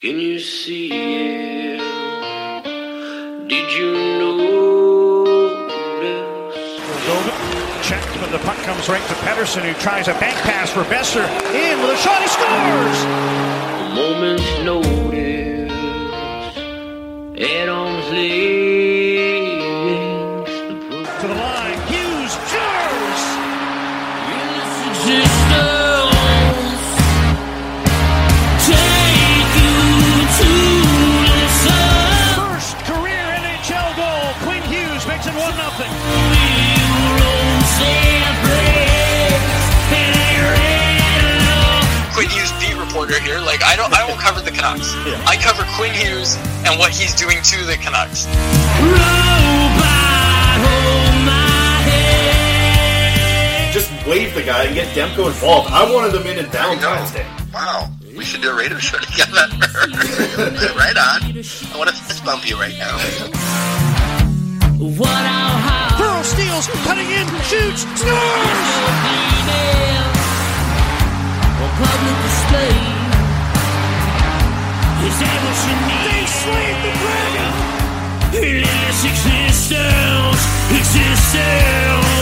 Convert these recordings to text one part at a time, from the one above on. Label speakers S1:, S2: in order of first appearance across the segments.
S1: Can you see it? Did you notice?
S2: Checked, but the puck comes right to Pettersson, who tries a bank pass for Boeser. In with a shot, he scores!
S1: A moment's notice. At arm's
S3: I don't I don't cover the Canucks. I cover Quinn Hughes and what he's doing to the Canucks.
S4: just wave the guy and get Demko involved. I wanted them in in Valentine's Day.
S5: Wow, we should do a radio show together. right on. I want to fist bump you right now.
S2: Burrow steals, cutting in, shoots, scores!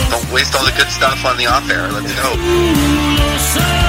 S5: Don't waste all the good stuff on the off air. Let's go.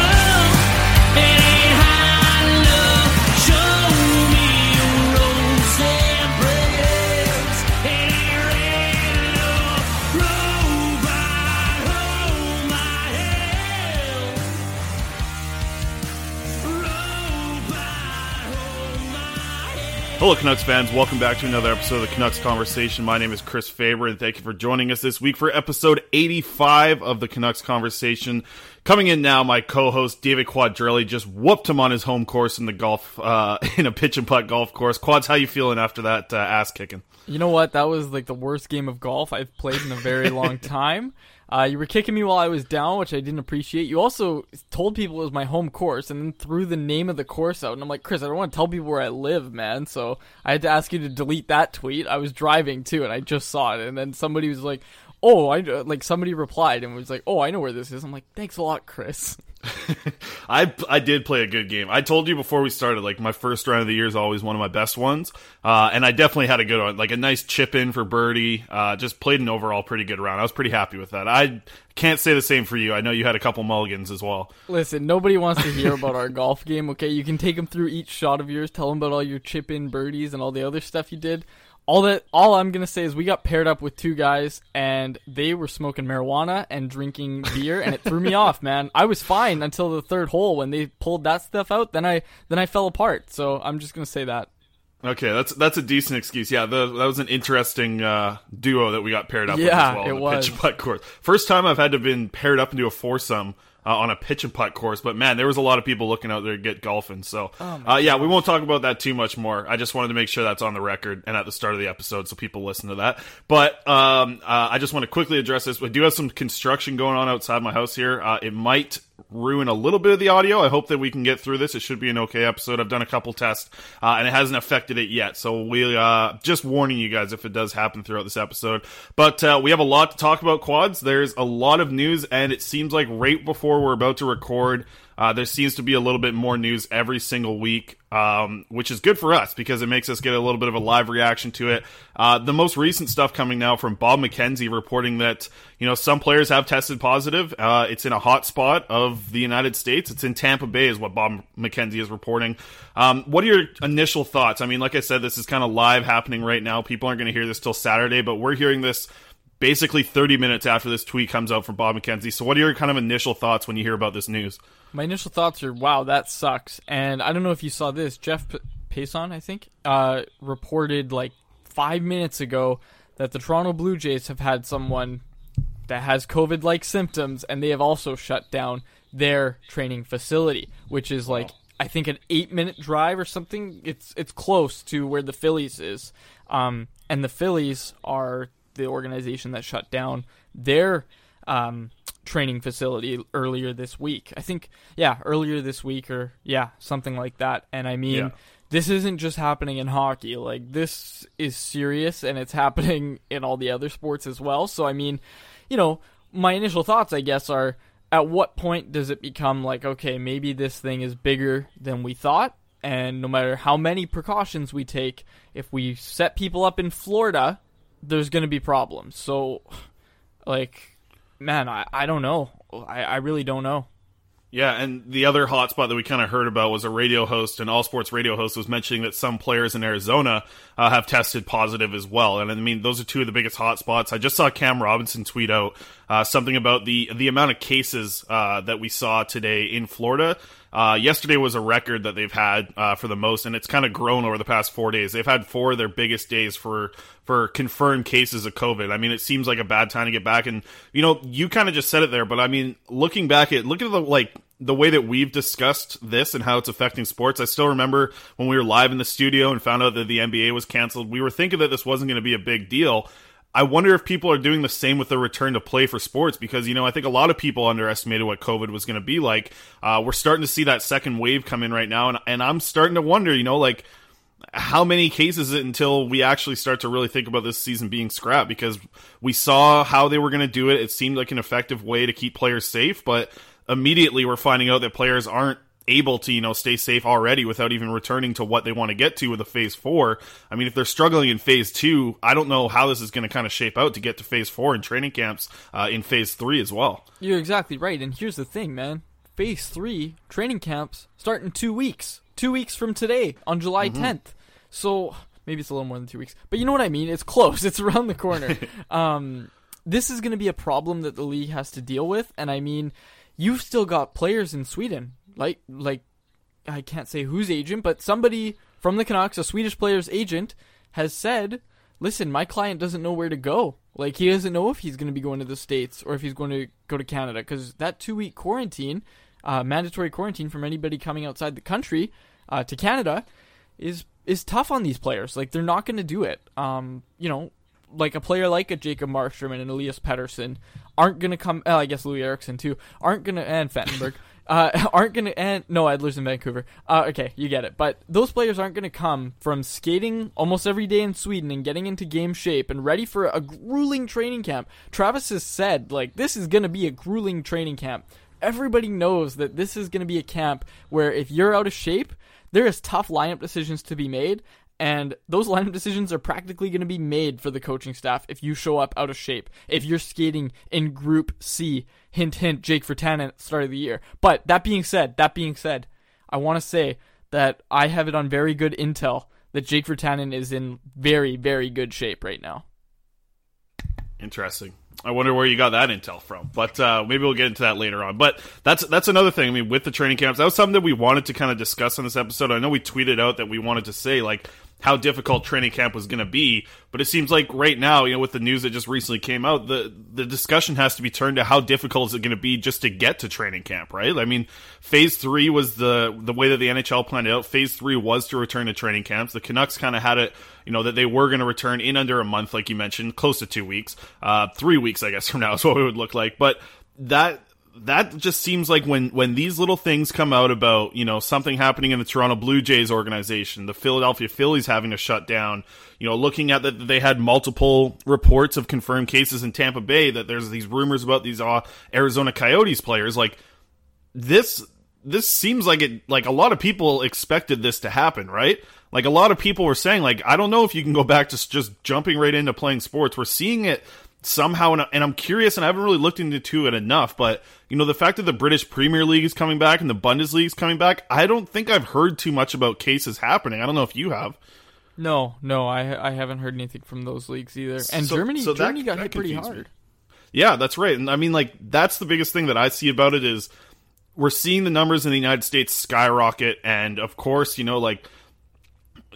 S6: Hello, Canucks fans. Welcome back to another episode of the Canucks Conversation. My name is Chris Faber, and thank you for joining us this week for episode 85 of the Canucks Conversation. Coming in now, my co-host David Quadrelli just whooped him on his home course in the golf, uh, in a pitch and putt golf course. Quads, how you feeling after that uh, ass kicking?
S7: You know what? That was like the worst game of golf I've played in a very long time. Uh, you were kicking me while I was down, which I didn't appreciate. You also told people it was my home course and then threw the name of the course out. And I'm like, Chris, I don't want to tell people where I live, man. So I had to ask you to delete that tweet. I was driving too, and I just saw it. And then somebody was like, oh, I like somebody replied and was like, oh, I know where this is. I'm like, thanks a lot, Chris.
S6: I I did play a good game. I told you before we started, like my first round of the year is always one of my best ones, uh, and I definitely had a good one, like a nice chip in for birdie. Uh, just played an overall pretty good round. I was pretty happy with that. I can't say the same for you. I know you had a couple mulligans as well.
S7: Listen, nobody wants to hear about our golf game. Okay, you can take them through each shot of yours, tell them about all your chip in birdies and all the other stuff you did. All that, all I'm gonna say is we got paired up with two guys, and they were smoking marijuana and drinking beer, and it threw me off, man. I was fine until the third hole when they pulled that stuff out. Then I, then I fell apart. So I'm just gonna say that.
S6: Okay, that's that's a decent excuse. Yeah, the, that was an interesting uh, duo that we got paired up with
S7: Yeah,
S6: as well.
S7: it was.
S6: pitch putt course. First time I've had to have been paired up into a foursome uh, on a pitch and putt course, but man, there was a lot of people looking out there to get golfing. So,
S7: Oh
S6: uh, yeah, we won't talk about that too much more. I just wanted to make sure that's on the record and at the start of the episode so people listen to that. But um, uh, I just want to quickly address this. We do have some construction going on outside my house here. Uh, it might ruin a little bit of the audio. I hope that we can get through this. It should be an okay episode. I've done a couple tests, uh, and it hasn't affected it yet. So we uh, just warning you guys if it does happen throughout this episode. But uh, we have a lot to talk about quads. There's a lot of news, and it seems like right before we're about to record. Uh, there seems to be a little bit more news every single week, um, which is good for us because it makes us get a little bit of a live reaction to it. Uh, the most recent stuff coming now from Bob McKenzie reporting that you know some players have tested positive. Uh, it's in a hot spot of the United States. It's in Tampa Bay, is what Bob McKenzie is reporting. Um, what are your initial thoughts? I mean, like I said, this is kind of live happening right now. People aren't going to hear this till Saturday, but we're hearing this basically 30 minutes after this tweet comes out from Bob McKenzie. So, what are your kind of initial thoughts when you hear about this news?
S7: My initial thoughts are, wow, that sucks. And I don't know if you saw this. Jeff P- Passan, I think, uh, reported like five minutes ago that the Toronto Blue Jays have had someone that has COVID like symptoms, and they have also shut down their training facility, which is like I think an eight minute drive or something. It's it's close to where the Phillies is, um, and the Phillies are the organization that shut down their um, training facility earlier this week. I think yeah, earlier this week or yeah, something like that. And I mean.
S6: Yeah.
S7: This isn't just happening in hockey. Like this is serious, and it's happening in all the other sports as well. So I mean, you know, my initial thoughts, I guess, are at what point does it become like, okay, maybe this thing is bigger than we thought, and no matter how many precautions we take, if we set people up in Florida, there's going to be problems. So, like, man, I, I don't know. I, I really don't know.
S6: Yeah, and the other hotspot that we kind of heard about was a radio host, an all sports radio host was mentioning that some players in Arizona uh, have tested positive as well. And I mean, those are two of the biggest hotspots. I just saw Cam Robinson tweet out uh, something about the the amount of cases uh, that we saw today in Florida. Uh, yesterday was a record that they've had uh, for the most, and it's kind of grown over the past four days. They've had four of their biggest days for for confirmed cases of COVID. I mean, it seems like a bad time to get back, and you know, you kind of just said it there, but I mean, looking back at look at the like the way that we've discussed this and how it's affecting sports. I still remember when we were live in the studio and found out that the NBA was canceled. We were thinking that this wasn't going to be a big deal. I wonder if people are doing the same with the return to play for sports because you know I think a lot of people underestimated what COVID was going to be like. Uh, we're starting to see that second wave come in right now, and and I'm starting to wonder, you know, like how many cases it until we actually start to really think about this season being scrapped because we saw how they were going to do it. It seemed like an effective way to keep players safe, but immediately we're finding out that players aren't able to you know stay safe already without even returning to what they want to get to with a phase four i mean if they're struggling in phase two i don't know how this is going to kind of shape out to get to phase four in training camps uh, in phase three as well
S7: You're exactly right. And here's the thing, man. Phase three training camps start in two weeks. Two weeks from today on July 10th. So maybe it's a little more than two weeks, but you know what I mean. It's close. It's around the corner. um, this is going to be a problem that the league has to deal with, and I mean, you've still got players in Sweden, like like I can't say whose agent, but somebody from the Canucks, a Swedish player's agent, has said, "Listen, my client doesn't know where to go. Like he doesn't know if he's going to be going to the states or if he's going to go to Canada because that two week quarantine, uh, mandatory quarantine from anybody coming outside the country uh, to Canada, is is tough on these players. Like they're not going to do it. Um, you know, like a player like a Jacob Markstrom and an Elias Pettersson aren't going to come. Uh, I guess Loui Eriksson too aren't going to and Fantenberg. Uh, aren't gonna and no Edler's in Vancouver. Uh, okay, you get it. But those players aren't gonna come from skating almost every day in Sweden and getting into game shape and ready for a grueling training camp. Travis has said like this is gonna be a grueling training camp. Everybody knows that this is gonna be a camp where if you're out of shape, there is tough lineup decisions to be made, and those lineup decisions are practically going to be made for the coaching staff if you show up out of shape. If you're skating in Group C, hint, hint, Jake Virtanen at the start of the year. But that being said, that being said, I want to say that I have it on very good intel that Jake Virtanen is in very, very good shape right now.
S6: Interesting. I wonder where you got that intel from, but uh, maybe we'll get into that later on. But that's that's another thing. I mean, with the training camps, that was something that we wanted to kind of discuss on this episode. I know we tweeted out that we wanted to say like how difficult training camp was going to be, but it seems like right now, you know, with the news that just recently came out, the the discussion has to be turned to how difficult is it going to be just to get to training camp, right? I mean, phase three was the the way that the NHL planned it out. Phase three was to return to training camps. The Canucks kind of had it, you know, that they were going to return in under a month, like you mentioned, close to two weeks, uh, three weeks, I guess, from now is what it would look like. But that that just seems like when when these little things come out about you know something happening in the Toronto Blue Jays organization, the Philadelphia Phillies having to shut down, you know, looking at that they had multiple reports of confirmed cases in Tampa Bay, that there's these rumors about these uh, Arizona Coyotes players, like this this seems like it like a lot of people expected this to happen, right? Like a lot of people were saying like I don't know if you can go back to just jumping right into playing sports. We're seeing it somehow and, and I'm curious and I haven't really looked into it enough, but you know the fact that the British Premier League is coming back and the Bundesliga is coming back, I don't think I've heard too much about cases happening. I don't know if you have.
S7: No, no, I I haven't heard anything from those leagues either. And
S6: So-
S7: Germany,
S6: so that-
S7: Germany got
S6: that
S7: hit pretty
S6: confused me.
S7: hard.
S6: Yeah, that's right. And I mean, like, that's the biggest thing that I see about it is we're seeing the numbers in the United States skyrocket. And of course, you know, like,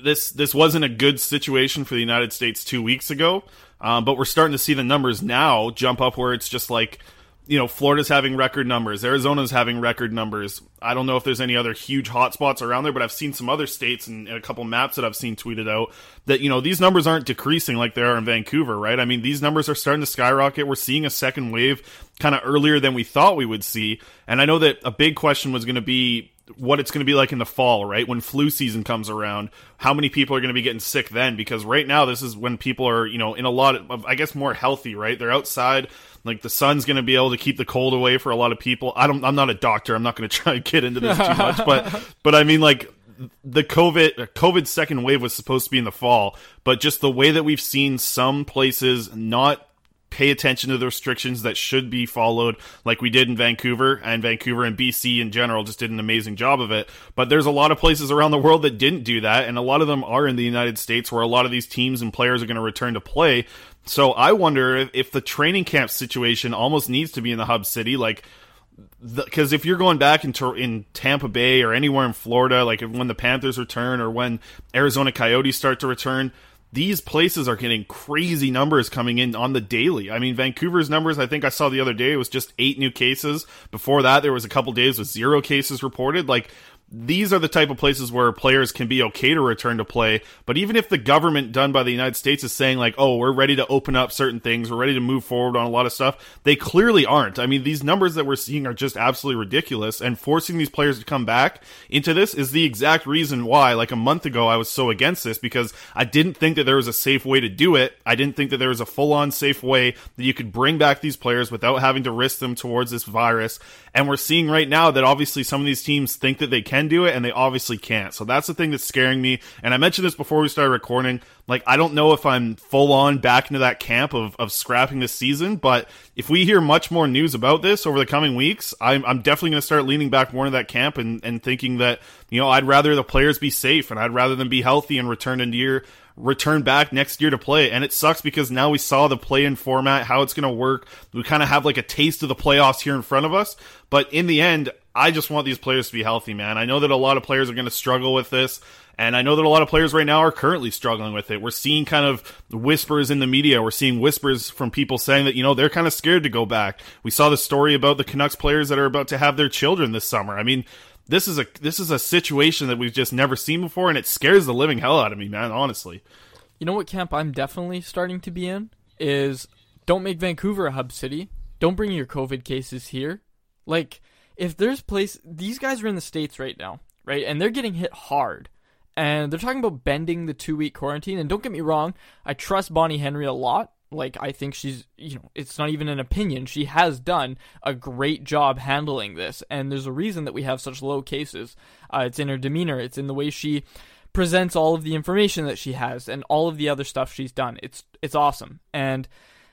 S6: this this wasn't a good situation for the United States two weeks ago, um, but we're starting to see the numbers now jump up where it's just like, you know, Florida's having record numbers, Arizona's having record numbers. I don't know if there's any other huge hotspots around there, but I've seen some other states and, and a couple maps that I've seen tweeted out that you know these numbers aren't decreasing like they are in Vancouver, right? I mean, these numbers are starting to skyrocket. We're seeing a second wave kind of earlier than we thought we would see, and I know that a big question was going to be what it's going to be like in the fall, right? When flu season comes around, how many people are going to be getting sick then? Because right now, this is when people are, you know, in a lot of, I guess, more healthy, right? They're outside. Like the sun's going to be able to keep the cold away for a lot of people. I don't, I'm not a doctor. I'm not going to try and get into this too much, but, but I mean, like, the COVID uh, COVID second wave was supposed to be in the fall, but just the way that we've seen some places not pay attention to the restrictions that should be followed like we did in Vancouver and Vancouver and BC in general just did an amazing job of it. But there's a lot of places around the world that didn't do that and a lot of them are in the United States where a lot of these teams and players are going to return to play. So I wonder if, the training camp situation almost needs to be in the hub city like because if you're going back into in Tampa Bay or anywhere in Florida, like when the Panthers return or when Arizona Coyotes start to return, these places are getting crazy numbers coming in on the daily. I mean, Vancouver's numbers, I think I saw the other day, it was just eight new cases. Before that, there was a couple days with zero cases reported. Like, these are the type of places where players can be okay to return to play. But even if the government done by the United States is saying like, "Oh, we're ready to open up certain things, we're ready to move forward on a lot of stuff," they clearly aren't. I mean, these numbers that we're seeing are just absolutely ridiculous, and forcing these players to come back into this is the exact reason why. Like a month ago, I was so against this because I didn't think that there was a safe way to do it. I didn't think that there was a full-on safe way that you could bring back these players without having to risk them towards this virus. And we're seeing right now that obviously some of these teams think that they can do it and they obviously can't. So that's the thing that's scaring me. And I mentioned this before we started recording. Like, I don't know if I'm full on back into that camp of, of scrapping this season, but if we hear much more news about this over the coming weeks, I'm, I'm definitely going to start leaning back more into that camp and, and thinking that, you know, I'd rather the players be safe and I'd rather them be healthy and return into year return back next year to play. And it sucks because now we saw the play in format, how it's going to work. We kind of have like a taste of the playoffs here in front of us. But in the end, I just want these players to be healthy, man. I know that a lot of players are going to struggle with this. And I know that a lot of players right now are currently struggling with it. We're seeing kind of whispers in the media. We're seeing whispers from people saying that, you know, they're kind of scared to go back. We saw the story about the Canucks players that are about to have their children this summer. I mean, this is a this is a situation that we've just never seen before and it scares the living hell out of me, man, honestly.
S7: You know what camp I'm definitely starting to be in is don't make Vancouver a hub city. Don't bring your COVID cases here. Like if there's place these guys are in the states right now, right? And they're getting hit hard. And they're talking about bending the 2-week quarantine and don't get me wrong, I trust Bonnie Henry a lot. Like I think she's, you know, it's not even an opinion. She has done a great job handling this and there's a reason that we have such low cases. Uh, it's in her demeanor, it's in the way she presents all of the information that she has and all of the other stuff she's done. It's it's awesome. And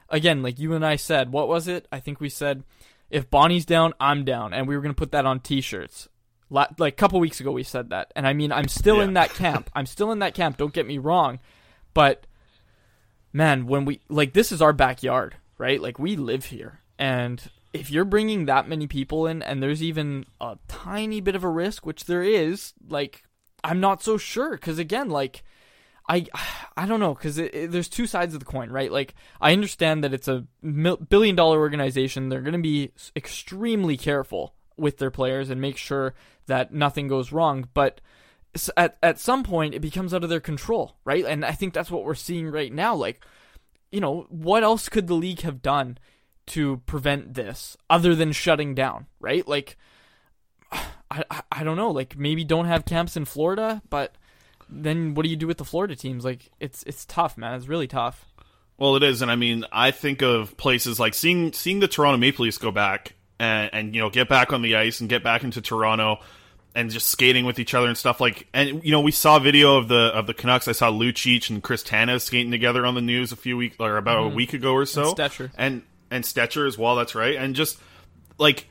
S7: again, like you and I said, what was it? I think we said if Bonnie's down, I'm down, and we were gonna put that on T-shirts. La- like a couple weeks ago, we said that, and I mean, I'm still in that camp. I'm still in that camp. Don't get me wrong, but man, when we like this is our backyard, right? Like we live here, and if you're bringing that many people in, and there's even a tiny bit of a risk, which there is, like I'm not so sure. Because again, like I I don't know. Because there's two sides of the coin, right? Like I understand that it's a mil- billion dollar organization; they're going to be extremely careful with their players and make sure that nothing goes wrong, but at at some point it becomes out of their control, right? And I think that's what we're seeing right now. Like, you know, what else could the league have done to prevent this other than shutting down, right? Like, I, I, I don't know. Like maybe don't have camps in Florida, but then what do you do with the Florida teams? Like it's it's tough, man. It's really tough.
S6: Well, it is, and I mean, I think of places like seeing seeing the Toronto Maple Leafs go back and, and you know get back on the ice and get back into Toronto and just skating with each other and stuff like and you know we saw video of the of the Canucks I saw Lucic and Chris Tanev skating together on the news a few weeks or about a week ago or so
S7: Mm-hmm. And Stecher.
S6: and and Stecher as well that's right and just like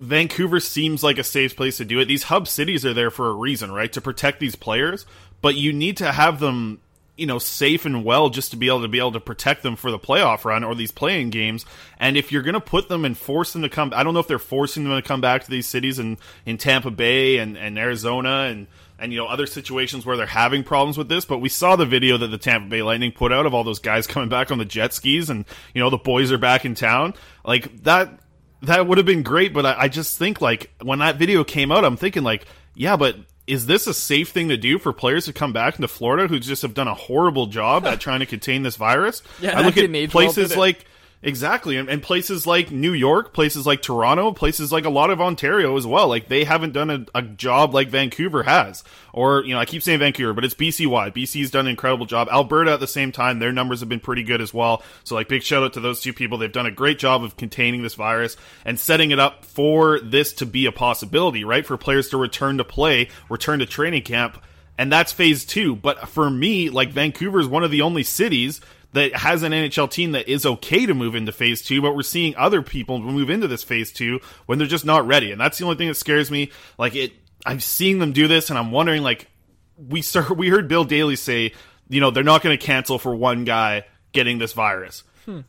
S6: Vancouver seems like a safe place to do it. These hub cities are there for a reason, right? To protect these players, but you need to have them, you know, safe and well just to be able to be able to protect them for the playoff run or these playing games. And if you're going to put them and force them to come, I don't know if they're forcing them to come back to these cities in in Tampa Bay and and Arizona and and you know other situations where they're having problems with this. But we saw the video that the Tampa Bay Lightning put out of all those guys coming back on the jet skis, and you know the boys are back in town. Like that, that would have been great. But I, I just think like when that video came out, I'm thinking like, yeah, but is this a safe thing to do for players to come back into Florida who just have done a horrible job at trying to contain this virus?
S7: Yeah,
S6: I look at places like Exactly, and, and places like New York, places like Toronto, places like a lot of Ontario as well. Like they haven't done a, a job like Vancouver has, or you know, I keep saying Vancouver, but it's BC wide. BC's done an incredible job. Alberta at the same time, their numbers have been pretty good as well. So like, big shout out to those two people. They've done a great job of containing this virus and setting it up for this to be a possibility, right? For players to return to play, return to training camp and that's phase two. But for me, like Vancouver is one of the only cities that has an NHL team that is okay to move into phase two, but we're seeing other people move into this phase two when they're just not ready. And that's the only thing that scares me. Like it, I'm seeing them do this and I'm wondering like, we start, we heard Bill Daly say, you know, they're not going to cancel for one guy getting this virus. Hmm.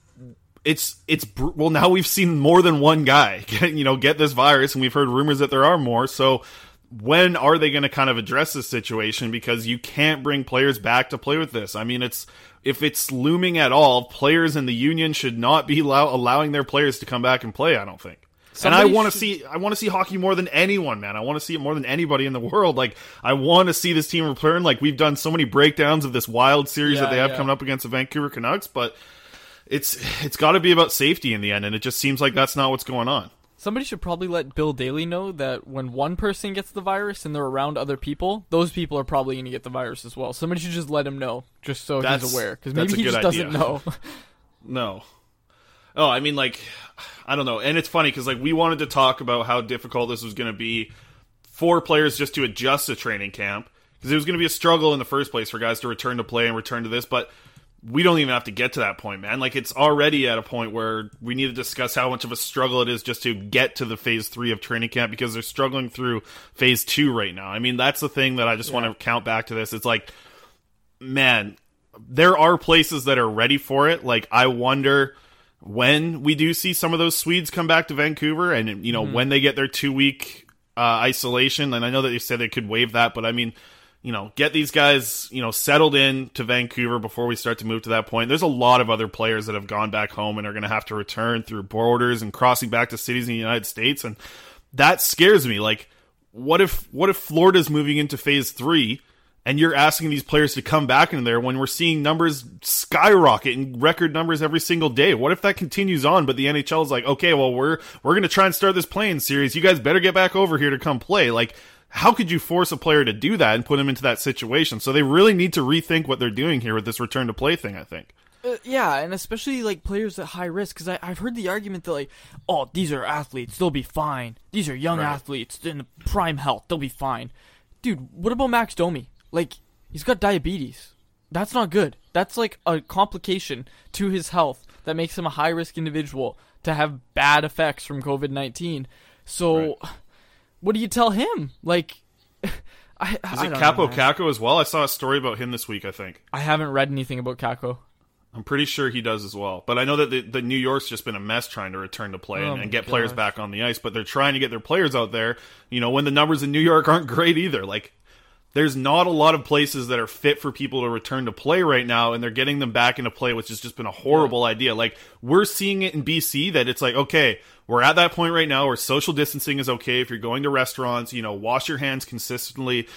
S6: It's it's br- well now we've seen more than one guy get, you know get this virus and we've heard rumors that there are more. So when are they going to kind of address this situation because you can't bring players back to play with this i mean it's if it's looming at all players in the union should not be allow- allowing their players to come back and play i don't think and I want to
S7: should-
S6: see I want to see hockey more than anyone, man. I want to see it more than anybody in the world. Like I want to see this team return. Like we've done so many breakdowns of this wild series that they have
S7: yeah.
S6: coming up against the Vancouver Canucks, but it's it's got to be about safety in the end, and it just seems like that's not what's going on.
S7: Somebody should probably let Bill Daly know that when one person gets the virus and they're around other people, those people are probably going to get the virus as well. Somebody should just let him know, just so
S6: That's-
S7: he's aware, because maybe he just
S6: idea.
S7: doesn't know.
S6: No. Oh, I mean, like, I don't know. And it's funny because, like, we wanted to talk about how difficult this was going to be for players just to adjust to training camp because it was going to be a struggle in the first place for guys to return to play and return to this. But we don't even have to get to that point, man. Like, it's already at a point where we need to discuss how much of a struggle it is just to get to the phase three of training camp because they're struggling through phase two right now. I mean, that's the thing that I just want to count back to this. It's like, man, there are places that are ready for it. Like I wonder when we do see some of those Swedes come back to Vancouver, and you know when they get their two week uh, isolation. And I know that they said they could waive that, but I mean, you know, get these guys you know settled in to Vancouver before we start to move to that point. There's a lot of other players that have gone back home and are going to have to return through borders and crossing back to cities in the United States, and that scares me. Like, what if what if Florida's moving into phase three? and you're asking these players to come back in there when we're seeing numbers skyrocket in record numbers every single day. What if that continues on, but the NHL is like, okay, well we're we're gonna try and start this playing series. You guys better get back over here to come play. Like, how could you force a player to do that and put him into that situation? So they really need to rethink what they're doing here with this return to play thing. I think.
S7: Uh, yeah, and especially like players at high risk, because I've heard the argument that like, oh, these are athletes, they'll be fine. These are young
S6: Right.
S7: athletes in prime health, they'll be fine. Dude, what about Max Domi? Like, he's got diabetes. That's not good. That's like a complication to his health that makes him a high risk individual to have bad effects from COVID nineteen. So, what do you tell him? Like, I, I
S6: Is it Kaapo
S7: know.
S6: Kakko as well? I saw a story about him this week. I think.
S7: I haven't read anything about Kakko.
S6: I'm pretty sure he does as well. But I know that the, the New York's just been a mess trying to return to play
S7: Oh
S6: and, and get players back on the ice. But they're trying to get their players out there. You know, when the numbers in New York aren't great either. Like, there's not a lot of places that are fit for people to return to play right now, and they're getting them back into play, which has just been a horrible idea. Like, we're seeing it in BC that it's like, okay, we're at that point right now where social distancing is okay if you're going to restaurants, you know, wash your hands consistently.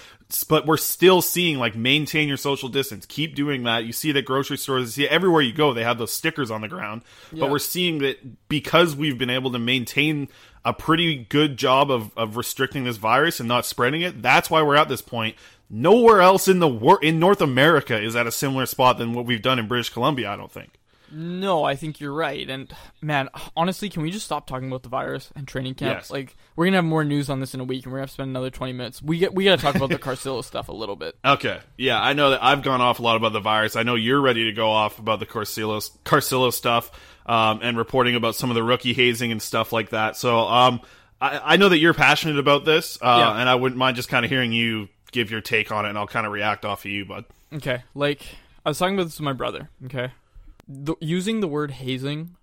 S6: But we're still seeing like maintain your social distance. Keep doing that. You see that grocery stores. You see everywhere you go. They have those stickers on the ground.
S7: Yeah.
S6: But we're seeing that because we've been able to maintain a pretty good job of, of restricting this virus and not spreading it. That's why we're at this point. Nowhere else in the wor- in North America is at a similar spot than what we've done in British Columbia. I don't think.
S7: No, I think you're right. And man, honestly, can we just stop talking about the virus and training camp?
S6: Yes.
S7: Like we're gonna have more news on this in a week, and we're gonna have to spend another twenty minutes. We get we gotta talk about the Carcillo stuff a little bit.
S6: Okay. Yeah, I know that I've gone off a lot about the virus. I know you're ready to go off about the Carcillo, Carcillo stuff um, and reporting about some of the rookie hazing and stuff like that. So um, I, I know that you're passionate about this, uh,
S7: Yeah.
S6: and I wouldn't mind just kind of hearing you give your take on it, and I'll kind of react off of you, bud.
S7: Okay, like I was talking about this with my brother. Okay, the, using the word hazing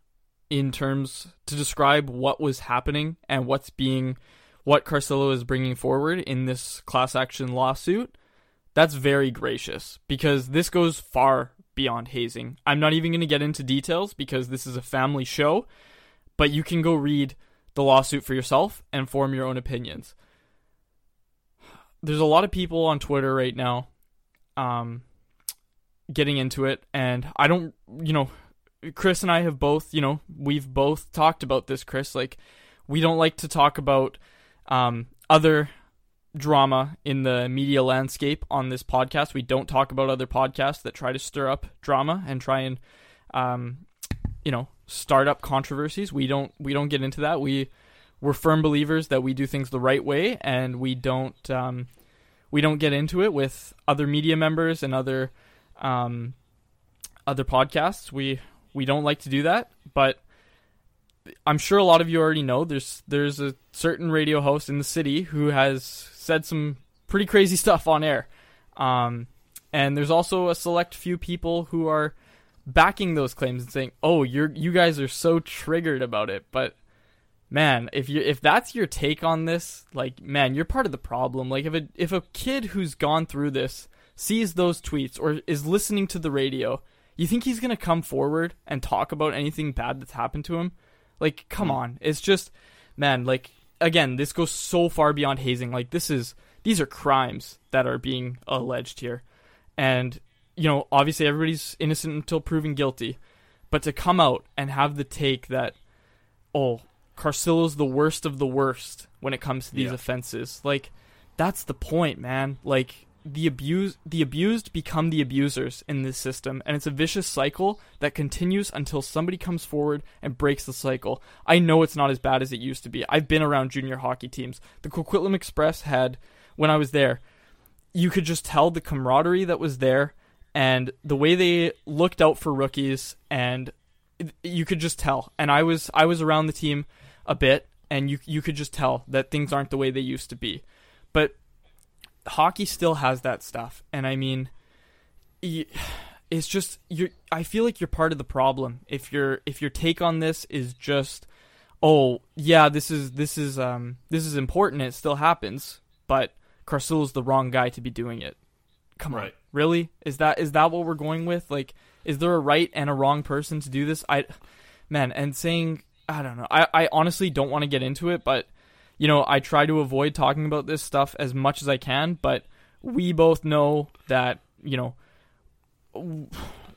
S7: in terms to describe what was happening and what's being, what Carcillo is bringing forward in this class action lawsuit, that's very gracious because this goes far beyond hazing. I'm not even going to get into details because this is a family show, but you can go read the lawsuit for yourself and form your own opinions. There's a lot of people on Twitter right now um, getting into it, and I don't, you know, Chris and I have both, you know, we've both talked about this, Chris. Like, we don't like to talk about um, other drama in the media landscape on this podcast. We don't talk about other podcasts that try to stir up drama and try and, um, you know, start up controversies. We don't we don't get into that. We we're firm believers that we do things the right way, and we don't um, we don't get into it with other media members and other um, other podcasts. We we don't like to do that, but I'm sure a lot of you already know there's there's a certain radio host in the city who has said some pretty crazy stuff on air. Um, and there's also a select few people who are backing those claims and saying, "Oh, you're you guys are so triggered about it." But man, if you if that's your take on this, like man, you're part of the problem. Like if a if a kid who's gone through this sees those tweets or is listening to the radio, you think he's going to come forward and talk about anything bad that's happened to him? Like come hmm. on. It's just man, like again, this goes so far beyond hazing. Like this is these are crimes that are being alleged here. And you know, obviously everybody's innocent until proven guilty. But to come out and have the take that oh, Carcillo's the worst of the worst when it comes to these
S6: Yeah.
S7: offenses. Like that's the point, man. Like the abuse the abused become the abusers in this system and it's a vicious cycle that continues until somebody comes forward and breaks the cycle. I know it's not as bad as it used to be. I've been around junior hockey teams. The Coquitlam Express had when I was there, you could just tell the camaraderie that was there and the way they looked out for rookies and you could just tell. And I was I was around the team a bit and you you could just tell that things aren't the way they used to be. But hockey still has that stuff. And I mean it's just you're I feel like you're part of the problem if your if your take on this is just oh yeah this is this is um this is important it still happens but Carcillo's the wrong guy to be doing it. Come on.
S6: Right.
S7: Really? Is that is that what we're going with? Like is there a right and a wrong person to do this? I man, and saying I don't know. I I honestly don't want to get into it, but you know, I try to avoid talking about this stuff as much as I can, but we both know that, you know,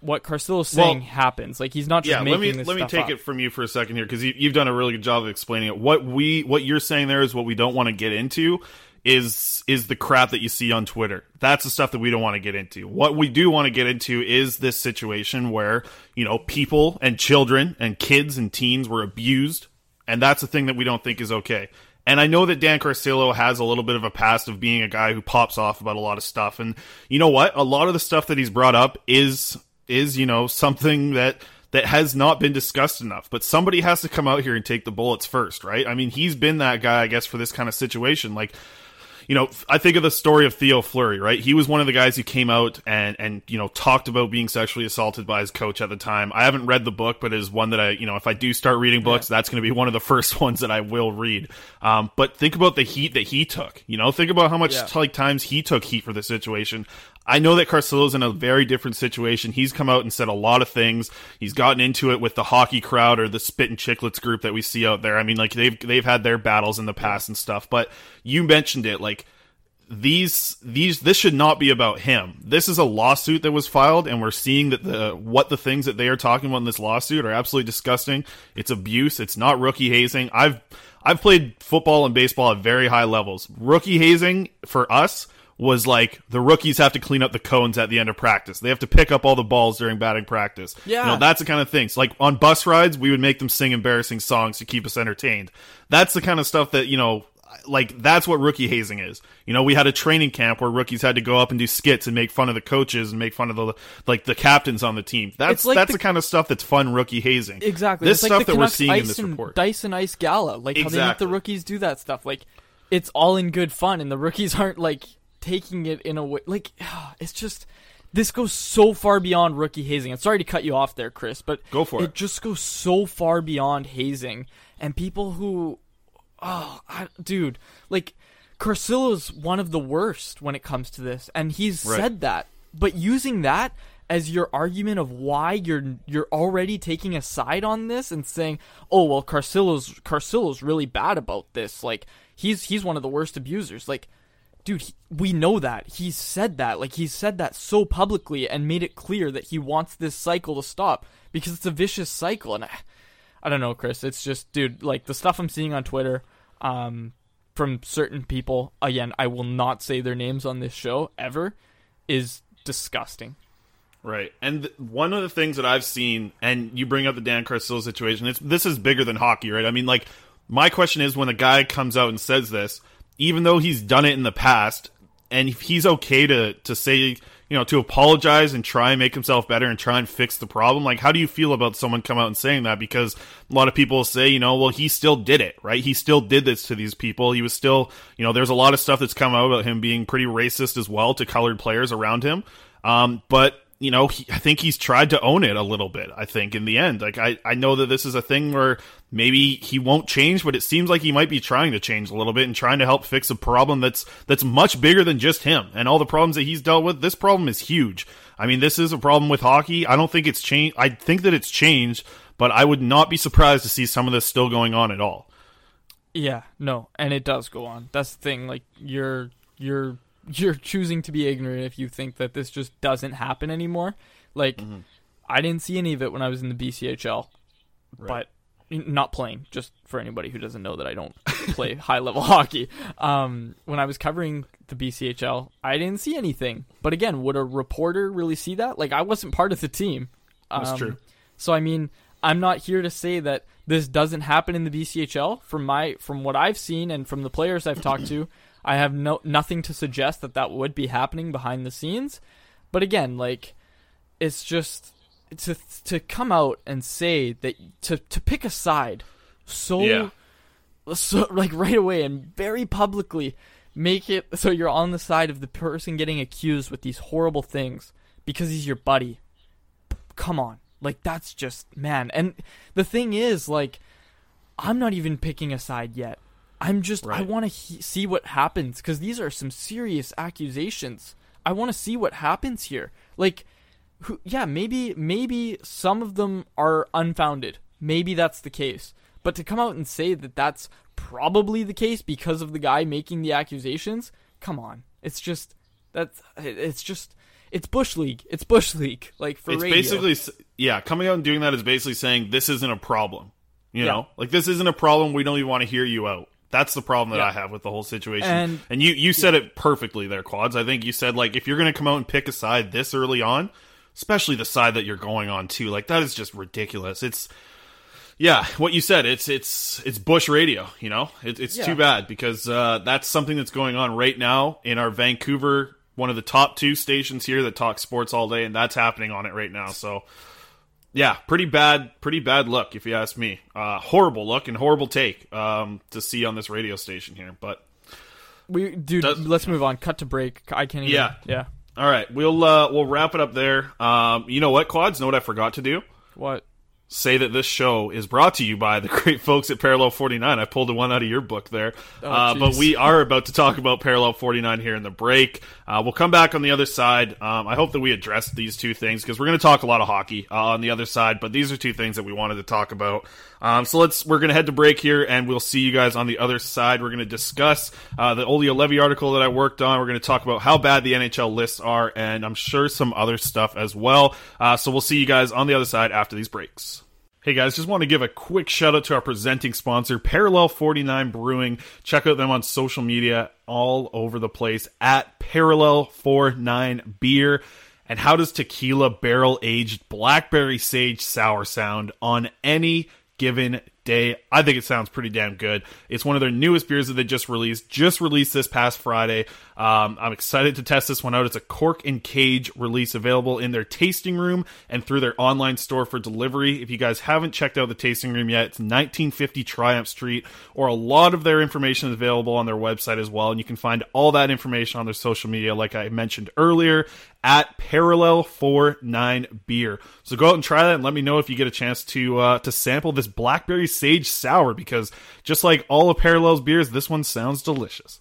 S7: what Carcillo's saying
S6: Well,
S7: happens. Like he's not just
S6: yeah
S7: making
S6: let me
S7: this
S6: let me take
S7: up.
S6: it from you for a second here because you, you've done a really good job of explaining it what we what you're saying there is what we don't want to get into is is the crap that you see on twitter that's the stuff that we don't want to get into what we do want to get into is this situation where you know people and children and kids and teens were abused and that's the thing that we don't think is okay and I know that Dan Carcillo has a little bit of a past of being a guy who pops off about a lot of stuff. And you know what? A lot of the stuff that he's brought up is is, you know, something that that has not been discussed enough. But somebody has to come out here and take the bullets first, right? I mean, he's been that guy, I guess, for this kind of situation. Like you know, I think of the story of Theo Fleury, right? He was one of the guys who came out and and you know talked about being sexually assaulted by his coach at the time. I haven't read the book, but it is one that I, you know, if I do start reading books, that's going to be one of the first ones that I will read. Um, but think about the heat that he took. You know, think about how much
S7: Yeah.
S6: like times he took heat for the situation. I know that Carcillo's in a very different situation. He's come out and said a lot of things. He's gotten into it with the hockey crowd or the Spittin' Chiclets group that we see out there. I mean, like they've they've had their battles in the past and stuff. But you mentioned it, like these these this should not be about him. This is a lawsuit that was filed, and we're seeing that the what the things that they are talking about in this lawsuit are absolutely disgusting. It's abuse. It's not rookie hazing. I've I've played football and baseball at very high levels. Rookie hazing for us was like the rookies have to clean up the cones at the end of practice. They have to pick up all the balls during batting practice.
S7: Yeah.
S6: You know, that's the kind of things. Like on bus rides, we would make them sing embarrassing songs to keep us entertained. That's the kind of stuff that, you know, like that's what rookie hazing is. You know, we had a training camp where rookies had to go up and do skits and make fun of the coaches and make fun of the like the captains on the team. That's
S7: like
S6: that's
S7: the-
S6: the, kind of stuff that's fun rookie hazing.
S7: Exactly.
S6: This
S7: it's
S6: stuff
S7: like
S6: that we're seeing in this report.
S7: Dice and Ice Gala, like how they make the rookies do that stuff. Like it's all in good fun, and the rookies aren't like taking it in a way. Like it's just this goes so far beyond rookie hazing. I'm sorry to cut you off there, Chris, but
S6: Go for
S7: it.
S6: it.
S7: just goes so far beyond hazing, and people who, oh, I, dude, like Carcillo's one of the worst when it comes to this, and he's
S6: Right.
S7: said that. But using that as your argument of why you're you're already taking a side on this and saying, "Oh, well, Carcillo's Carcillo's really bad about this. Like he's he's one of the worst abusers." Like, dude, he, we know that he's said that. Like he's said that so publicly and made it clear that he wants this cycle to stop because it's a vicious cycle. And I, I don't know, Chris. It's just, dude, like the stuff I'm seeing on Twitter, um, from certain people. Again, I will not say their names on this show ever. Is disgusting.
S6: Right. And th- one of the things that I've seen, and you bring up the Dan Carcillo situation, it's, this is bigger than hockey, right? I mean, like, my question is when a guy comes out and says this, even though he's done it in the past, and he's okay to, to say, you know, to apologize and try and make himself better and try and fix the problem, like, how do you feel about someone come out and saying that? Because a lot of people say, you know, well, he still did it, right? He still did this to these people. He was still, you know, there's a lot of stuff that's come out about him being pretty racist as well to colored players around him. Um, but you know, he, I think he's tried to own it a little bit. I think in the end, like I, I know that this is a thing where maybe he won't change, but it seems like he might be trying to change a little bit and trying to help fix a problem that's that's much bigger than just him and all the problems that he's dealt with. This problem is huge. I mean, this is a problem with hockey. I don't think it's changed. I think that it's changed, but I would not be surprised to see some of this still going on at all.
S7: Yeah, no, and it does go on. That's the thing. Like you're you're you're choosing to be ignorant if you think that this just doesn't happen anymore. Like mm-hmm. I didn't see any of it when I was in the BCHL, but not playing. Just for anybody who doesn't know that I don't play high level hockey. Um, when I was covering the BCHL, I didn't see anything. But again, would a reporter really see that? Like I wasn't part of the team.
S6: That's
S7: Um,
S6: true.
S7: So I mean, I'm not here to say that this doesn't happen in the BCHL. From my from what I've seen and from the players I've talked to, I have no nothing to suggest that that would be happening behind the scenes. But again, like it's just to to come out and say that to to pick a side so
S6: Yeah.
S7: so like right away and very publicly make it so you're on the side of the person getting accused with these horrible things because he's your buddy. Come on. Like that's just man. And the thing is like I'm not even picking a side yet. I'm just I want to he- see what happens cuz these are some serious accusations. I want to see what happens here. Like who, yeah, maybe maybe some of them are unfounded. Maybe that's the case. But to come out and say that that's probably the case because of the guy making the accusations, come on. It's just that's it's just it's bush league. It's bush league. Like for
S6: it's
S7: radio.
S6: basically yeah coming out and doing that is basically saying this isn't a problem you
S7: Yeah.
S6: know like this isn't a problem we don't even want to hear you out that's the problem that
S7: Yeah.
S6: i have with the whole situation
S7: And-
S6: and, you you said it perfectly there quads i think you said like if you're going to come out and pick a side this early on especially the side that you're going on too like that is just ridiculous it's yeah what you said it's it's it's bush radio you know it, it's
S7: Yeah.
S6: too bad because uh, that's something that's going on right now in our vancouver one of the top two stations here that talk sports all day and that's happening on it right now so yeah pretty bad pretty bad look if you ask me uh, horrible look and horrible take um, to see on this radio station here but
S7: we dude,
S6: Does-
S7: let's move on. Cut to break. I can't even
S6: Yeah.
S7: Yeah.
S6: All right we'll uh, we'll wrap it up there. Um, you know what quads? Know what i forgot to do?
S7: What?
S6: Say that this show is brought to you by the great folks at Parallel 49. I pulled the one out of your book there. uh, but we are about to talk about Parallel 49 here in the break. Uh, we'll come back on the other side. Um, I hope that we address these two things because we're going to talk a lot of hockey uh, on the other side, but these are two things that we wanted to talk about. Um, so let's, we're going to head to break here and we'll see you guys on the other side. We're going to discuss uh, the Olli Juolevi article that I worked on. We're going to talk about how bad the NHL lists are and I'm sure some other stuff as well. Uh, so we'll see you guys on the other side after these breaks. Hey guys, just want to give a quick shout out to our presenting sponsor, Parallel 49 Brewing. Check out them on social media all over the place at Parallel 49 Beer. And how does tequila barrel aged blackberry sage sour sound on any given day? I think it sounds pretty damn good. It's one of their newest beers that they just released, just released this past Friday. Um, I'm excited to test this one out. It's a cork and cage release available in their tasting room and through their online store for delivery. If you guys haven't checked out the tasting room yet, it's 1950 Triumph Street, or a lot of their information is available on their website as well. And you can find all that information on their social media, like I mentioned earlier, at Parallel 49 Beer. So go out and try that and let me know if you get a chance to uh, to sample this blackberry sage sour because just like all of Parallel's beers, this one sounds delicious.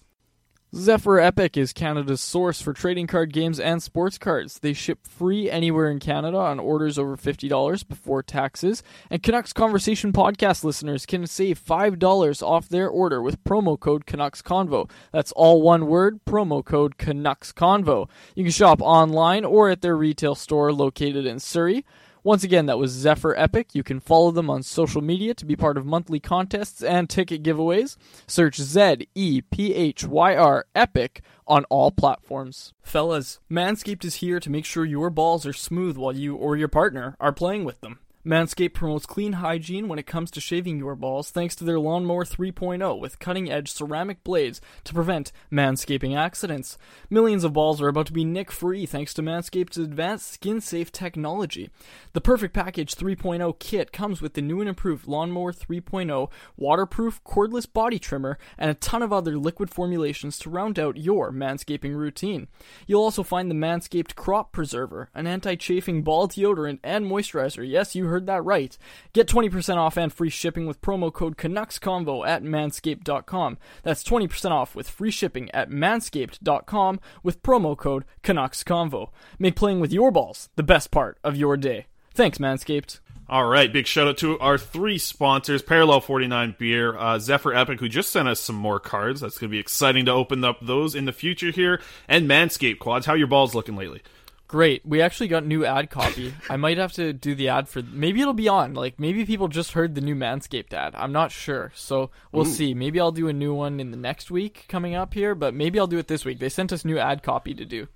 S7: Zephyr Epic is Canada's source for trading card games and sports cards. They ship free anywhere in Canada on orders over $50 before taxes. And Canucks Conversation podcast listeners can save $5 off their order with promo code Canucks Convo. That's all one word, promo code Canucks Convo. You can shop online or at their retail store located in Surrey. Once again, that was Zephyr Epic. You can follow them on social media to be part of monthly contests and ticket giveaways. Search Z E P H Y R Epic on all platforms. Fellas, Manscaped is here to make sure your balls are smooth while you or your partner are playing with them. Manscaped promotes clean hygiene when it comes to shaving your balls thanks to their Lawnmower 3.0 with cutting edge ceramic blades to prevent manscaping accidents. Millions of balls are about to be nick free thanks to Manscaped's advanced skin safe technology. The Perfect Package 3.0 kit comes with the new and improved Lawnmower 3.0 waterproof cordless body trimmer and a ton of other liquid formulations to round out your manscaping routine. You'll also find the Manscaped Crop Preserver, an anti chafing ball deodorant and moisturizer. Yes, you heard that right. Get 20% off and free shipping with promo code Canucks Convo at manscaped.com. That's 20% off with free shipping at manscaped.com with promo code Canucks Convo. Make playing with your balls the best part of your day. Thanks, Manscaped.
S6: All right, big shout out to our three sponsors Parallel 49 Beer, uh, Zephyr Epic, who just sent us some more cards. That's going to be exciting to open up those in the future here, and Manscaped Quads. How your balls looking lately?
S7: Great. We actually got new ad copy. I might have to do the ad for. Maybe it'll be on. Like maybe people just heard the new Manscaped ad. I'm not sure. So we'll see. Maybe I'll do a new one in the next week coming up here, but maybe I'll do it this week. They sent us new ad copy to do.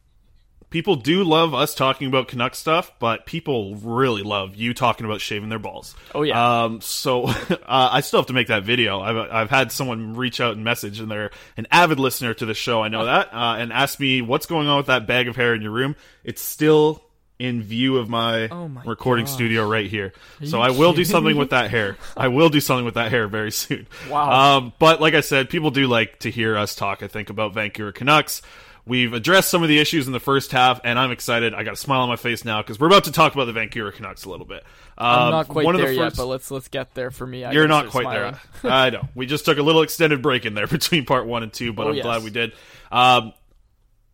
S6: People do love us talking about Canuck stuff, but people really love you talking about shaving their balls.
S7: Oh, yeah.
S6: Um, so uh, I still have to make that video. I've I've had someone reach out and message, and they're an avid listener to the show. I know that, uh, and ask me what's going on with that bag of hair in your room. It's still in view of my,
S7: Oh my
S6: recording
S7: gosh.
S6: studio right here. So I will do something
S7: me?
S6: with that hair. I will do something with that hair very soon.
S7: Wow.
S6: Um, but like I said, people do like to hear us talk. I think about Vancouver Canucks. We've addressed some of the issues in the first half, and I'm excited. I got a smile on my face now because we're about to talk about the Vancouver Canucks a little bit.
S7: I'm
S6: Um,
S7: not quite
S6: one of
S7: there
S6: the
S7: yet, but let's let's get there for me. I
S6: You're not quite
S7: smiling.
S6: there. I know. We just took a little extended break in there between part one and two, but
S7: Oh,
S6: I'm
S7: yes.
S6: glad we did. Um,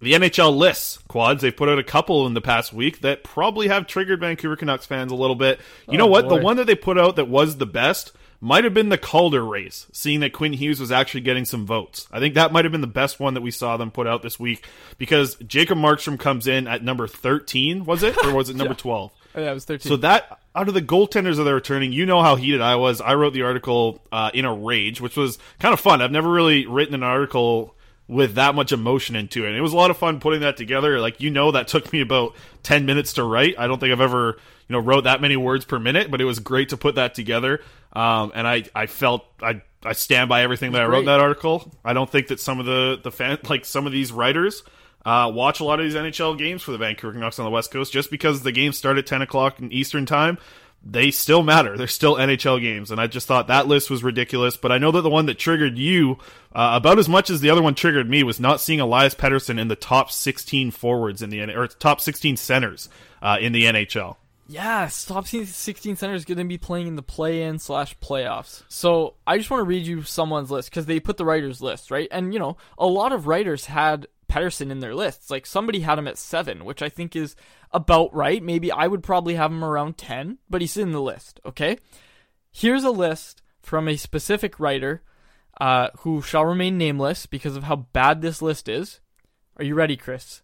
S6: the NHL lists quads. They've put out a couple in the past week that probably have triggered Vancouver Canucks fans a little bit. You know
S7: Oh,
S6: what?
S7: boy.
S6: The one that they put out that was the best might have been the Calder race, seeing that Quinn Hughes was actually getting some votes. I think that might have been the best one that we saw them put out this week because Jacob Markstrom comes in at number 13, was it? Or was it number 12?
S7: Oh, yeah, it was 13.
S6: So that out of the goaltenders that are returning, you know how heated I was. I wrote the article uh, in a rage, which was kind of fun. I've never really written an article with that much emotion into it. And it was a lot of fun putting that together. Like you know, that took me about ten minutes to write. I don't think I've ever you know wrote that many words per minute, but it was great to put that together. Um, and I I felt I. I stand by everything that I wrote in that article. I don't think that some of the the fan like some of these writers uh, watch a lot of these NHL games for the Vancouver Canucks on the West Coast. Just because the games start at ten o'clock in Eastern time, they still matter. They're still NHL games, and I just thought that list was ridiculous. But I know that the one that triggered you uh, about as much as the other one triggered me was not seeing Elias Pettersson in the top sixteen forwards in the or top sixteen centers uh, in the NHL.
S7: Yeah, top 16 center is going to be playing in the play-in slash playoffs. So I just want to read you someone's list because they put the writers list right, and you know a lot of writers had Pettersson in their lists. Like somebody had him at seven, which I think is about right. Maybe I would probably have him around ten, but he's in the list. Okay, here's a list from a specific writer uh, who shall remain nameless because of how bad this list is. Are you ready, Chris?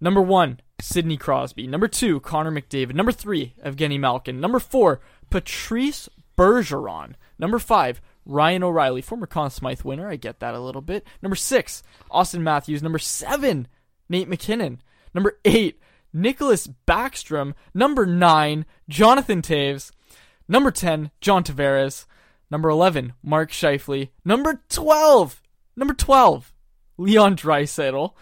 S7: Number one, Sidney Crosby. Number two, Connor McDavid. Number three, Evgeny Malkin. Number four, Patrice Bergeron. Number five, Ryan O'Reilly, former Conn Smythe winner. I get that a little bit. Number six, Austin Matthews. Number seven, Nate MacKinnon. Number eight, Nicklas Backstrom. Number nine, Jonathan Toews. Number 10, John Tavares. Number 11, Mark Scheifele. Number 12, number 12, Leon Draisaitl.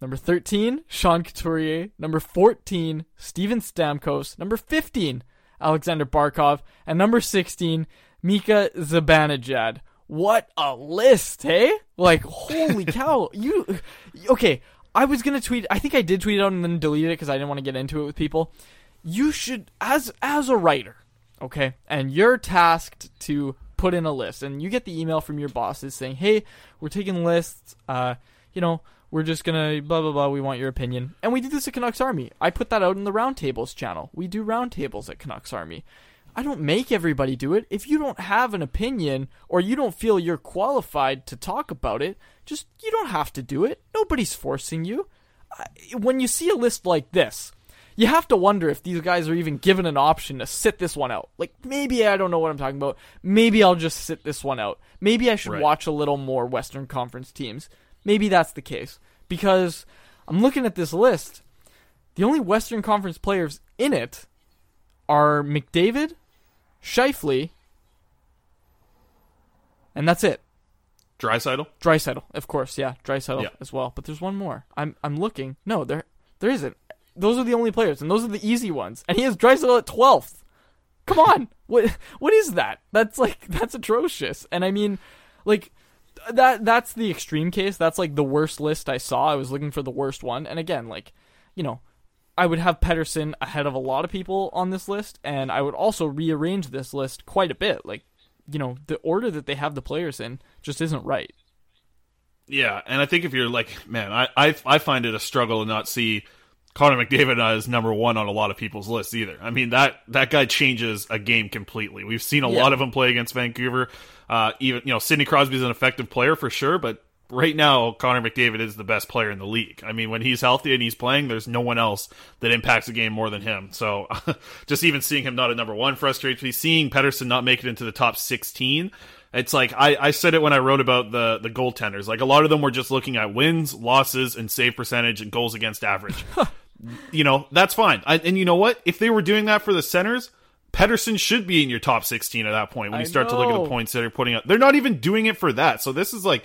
S7: Number 13, Sean Couturier. Number 14, Steven Stamkos. Number 15, Alexander Barkov. And number 16, Mika Zibanejad. What a list, hey? Like, holy cow. You, okay, I was gonna tweet, I think I did tweet it out and then deleted it because I didn't want to get into it with people. You should, as, as a writer, okay, and you're tasked to put in a list, and you get the email from your bosses saying, hey, we're taking lists, uh, you know, we're just gonna blah blah blah. We want your opinion, and we do this at Canucks Army. I put that out in the roundtables channel. We do roundtables at Canucks Army. I don't make everybody do it. If you don't have an opinion or you don't feel you're qualified to talk about it, just you don't have to do it. Nobody's forcing you. When you see a list like this, you have to wonder if these guys are even given an option to sit this one out. Like maybe I don't know what I'm talking about. Maybe I'll just sit this one out. Maybe I should
S6: Right.
S7: watch a little more Western Conference teams. Maybe that's the case because I'm looking at this list. The only Western Conference players in it are McDavid, Scheifele, and that's it.
S6: Draisaitl.
S7: Draisaitl, of course, yeah, Draisaitl
S6: Yeah.
S7: as well. But there's one more. I'm I'm looking. No, there there isn't. Those are the only players, and those are the easy ones. And he has Draisaitl at twelfth. Come on, what what is that? That's like that's atrocious. And I mean, like that that's the extreme case. That's like the worst list I saw. I was looking for the worst one. And again, like you know, I would have Pettersson ahead of a lot of people on this list, and I would also rearrange this list quite a bit. Like, you know, the order that they have the players in just isn't right.
S6: Yeah, and I think if you're like, man, I, I I find it a struggle to not see Connor McDavid as number one on a lot of people's lists either. I mean that that guy changes a game completely. We've seen a
S7: Yeah.
S6: lot of him play against Vancouver. Uh, even you know Sidney Crosby's an effective player for sure, but right now Connor McDavid is the best player in the league. I mean when he's healthy and he's playing, there's no one else that impacts the game more than him. So just even seeing him not at number one frustrates me. Seeing Pettersson not make it into the top 16 it's like I, I said it when I wrote about the the goaltenders. Like a lot of them were just looking at wins, losses, and save percentage and goals against average. you know that's fine. I, and you know what? If they were doing that for the centers, Pettersson should be in your top sixteen at that point. When
S7: I
S6: you start to look at the points that are putting up, they're not even doing it for that. So this is like.